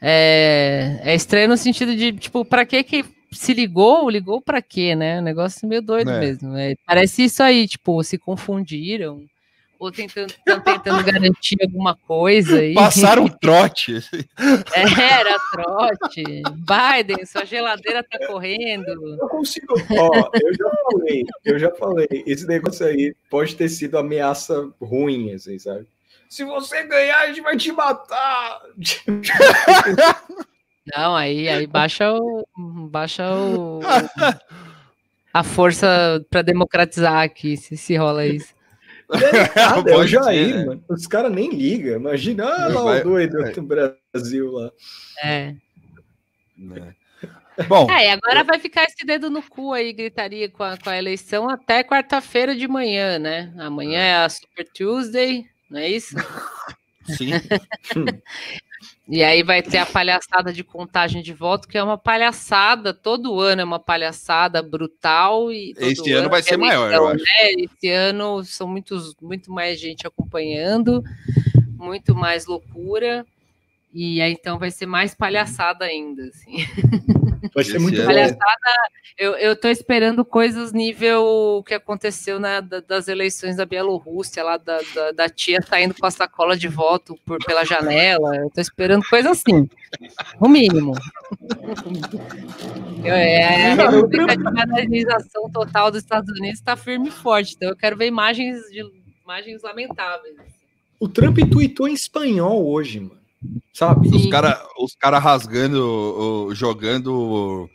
é, é estranho no sentido de, tipo, pra que que se ligou? Ligou pra quê, né? Um negócio meio doido É. mesmo. é. parece isso aí, tipo, se confundiram, ou tentando, tentando garantir alguma coisa. aí. Passaram um trote. É, era trote. Biden, sua geladeira tá correndo. Eu consigo. Ó, eu já falei, eu já falei. Esse negócio aí pode ter sido ameaça ruim, assim, sabe? Se você ganhar, a gente vai te matar. Não, aí, aí baixa o. Baixa o. A força para democratizar aqui, se, se rola isso. Nada, é o Pode ser, Jair, né? mano. Os caras nem ligam. Imagina, ah, lá Vai- o doido é. do Brasil lá. É. né? Bom, É, e agora vai ficar esse dedo no cu aí, gritaria com a, com a eleição até quarta-feira de manhã, né? Amanhã é a Super Tuesday, não é isso? sim. E aí vai ter a palhaçada de contagem de voto, que é uma palhaçada, todo ano é uma palhaçada brutal. E todo Esse ano vai é ser maior, eu acho. né? Esse ano são muitos, muito mais gente acompanhando, muito mais loucura. E aí então vai ser mais palhaçada ainda, assim. Vai ser muito bom. Palhaçada, eu, eu tô esperando coisas nível o que aconteceu na, da- das eleições da Bielorrússia, lá da, da, da tia saindo com a sacola de voto por, pela janela. Eu tô esperando coisa assim, no mínimo. Eu- É, a República de Banalização Total dos Estados Unidos está firme e forte, então eu quero ver imagens, de, imagens lamentáveis. O Trump tweetou em espanhol hoje, mano. Sabe? Os Sim. caras os cara rasgando, jogando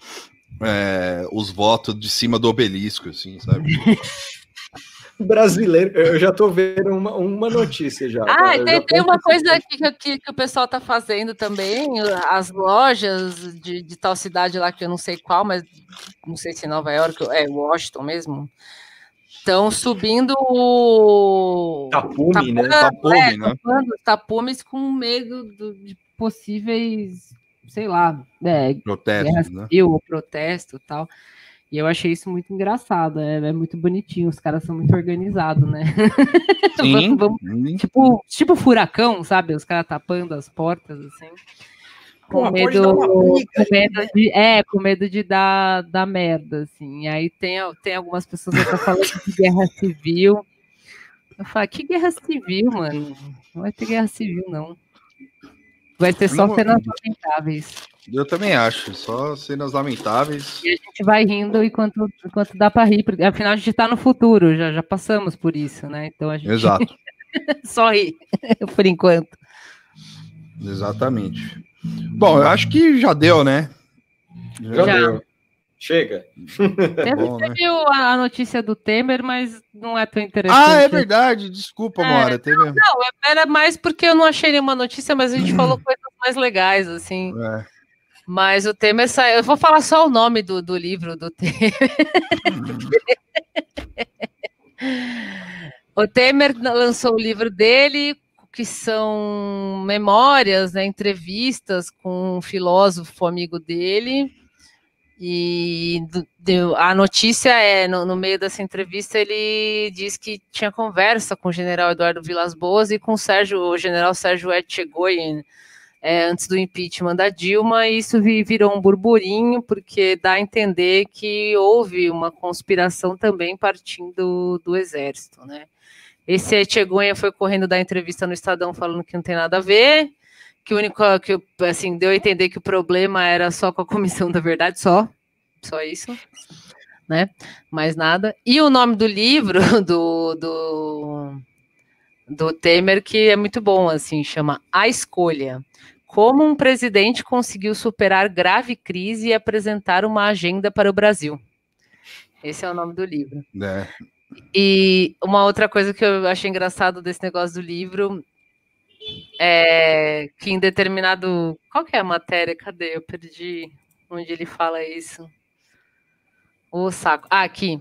é, os votos de cima do obelisco, assim, sabe? Brasileiro. Eu já tô vendo uma, uma notícia já. Ah, Eu tem, já tem uma coisa aqui que, que, que o pessoal tá fazendo também, as lojas de, de tal cidade lá, que eu não sei qual, mas não sei se é Nova York, é Washington mesmo, estão subindo o... Tapume, né? Tapume, é, né? tapando os tapumes com medo do- de possíveis, sei lá, é, Protestos, né? civil protesto e tal. E eu achei isso muito engraçado, é, é muito bonitinho, os caras são muito organizados, né? Sim. Vamos- Sim. Tipo, tipo furacão, sabe? Os caras tapando as portas, assim. Com medo, com medo de. É, com medo de dar, dar merda, assim. E aí tem, tem algumas pessoas que estão falando de guerra civil. Eu falo, que guerra civil, mano? Não vai ter guerra civil, não. Vai ter só Não- cenas lamentáveis. Eu também acho, só cenas lamentáveis. E a gente vai rindo enquanto, enquanto dá pra rir, porque afinal a gente tá no futuro, já, já passamos por isso, né? Então a gente Exato. Só ri, por enquanto. Exatamente. Bom, eu acho que já deu, né? Já, Já. deu. Chega. Teve, bom, né? teve o- a notícia do Temer, mas não é tão interessante. Ah, é verdade. Desculpa, É, Mora. Teve... Não, era mais porque eu não achei nenhuma notícia, mas a gente falou coisas mais legais, assim. É. Mas o Temer saiu. Eu vou falar só o nome do, do livro do Temer. o Temer lançou o livro dele, que são memórias, né, entrevistas com um filósofo amigo dele. E a notícia é, no, no meio dessa entrevista, ele diz que tinha conversa com o general Eduardo Vilas Boas e com o, Sérgio, o general Sérgio Etchegoyen, é, antes do impeachment da Dilma, e isso vi- virou um burburinho, porque dá a entender que houve uma conspiração também partindo do exército, né? Esse Etchegoyen foi correndo dar entrevista no Estadão falando que não tem nada a ver, que o único que assim deu a entender que o problema era só com a comissão da verdade, só, só isso, né? Mais nada. E o nome do livro do, do do Temer que é muito bom, assim, chama A Escolha. Como um presidente conseguiu superar grave crise e apresentar uma agenda para o Brasil. Esse é o nome do livro. É. E uma outra coisa que eu achei engraçado desse negócio do livro é que em determinado. Qual que é a matéria? Cadê? Eu perdi onde ele fala isso. O saco. Ah, aqui.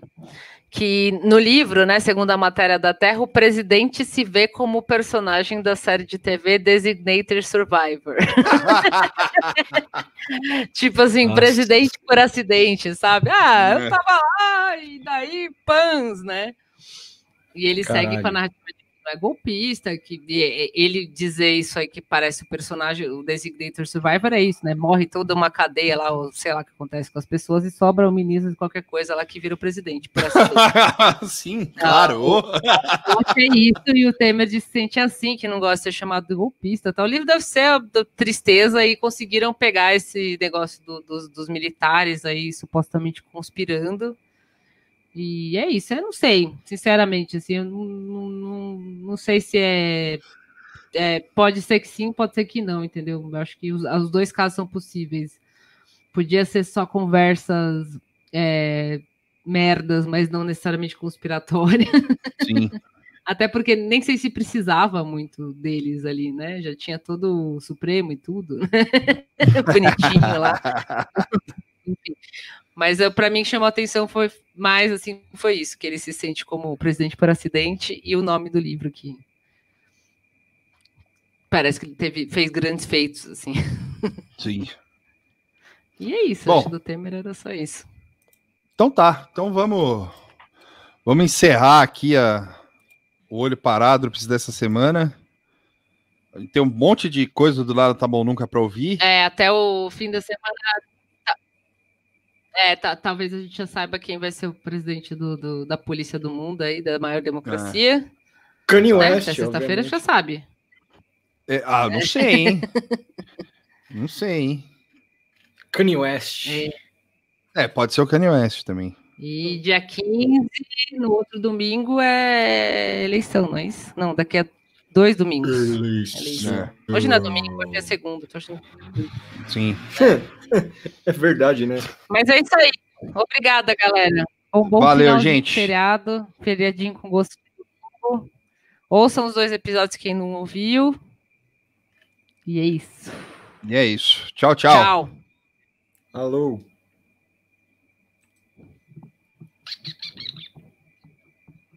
Que no livro, né, segundo a matéria da Terra, o presidente se vê como o personagem da série de TV Designated Survivor. tipo assim, Nossa. presidente por acidente, sabe? Ah, eu É. tava lá e daí pans, né? E ele segue com a Caralho. narrativa não é golpista, que ele dizer isso aí que parece o personagem, o Designated Survivor é isso, né? Morre toda uma cadeia lá, ou sei lá o que acontece com as pessoas, e sobra o ministro de qualquer coisa lá que vira o presidente. Acidente. Sim, claro. Eu achei isso e o Temer se sente assim, que não gosta de ser chamado de golpista. Tá? O livro deve ser a tristeza e conseguiram pegar esse negócio do- dos, dos militares aí supostamente conspirando. E é isso, eu não sei, sinceramente, assim, eu não, não, não- sei se é, é- Pode ser que sim, pode ser que não, entendeu? Eu acho que os, os dois casos são possíveis. Podia ser só conversas é, merdas, mas não necessariamente conspiratórias. Sim. Até porque nem sei se precisava muito deles ali, né? Já tinha todo o Supremo e tudo, né? Bonitinho lá. Mas para mim chamou a atenção foi mais assim, foi isso, que ele se sente como presidente por acidente e o nome do livro que parece que ele teve, fez grandes feitos, assim. Sim. E é isso, Bom. acho que do Temer era só isso. Então tá. Então vamos vamos encerrar aqui a o olho parádrops dessa semana. Tem um monte de coisa do lado tá bom nunca para ouvir. É, até o fim da semana. É, tá- talvez a gente já saiba quem vai ser o presidente do, do- da polícia do mundo aí, da maior democracia. Kanye Né? West, Até sexta-feira já sabe. É, ah, não sei, hein? não sei, hein? Kanye West. É, pode ser o Kanye West também. E dia 15, no outro domingo, é eleição, não é isso? Não, daqui a dois domingos. Eleição. Hoje não é domingo, hoje é segundo. Tô achando... Sim. É verdade, né? Mas é isso aí. Obrigada, galera. Um bom Valeu, final de gente. feriado. Feriadinho com gosto de jogo. Ouçam os dois episódios quem não ouviu. E é isso. E é isso. Tchau, tchau. Tchau. Alô.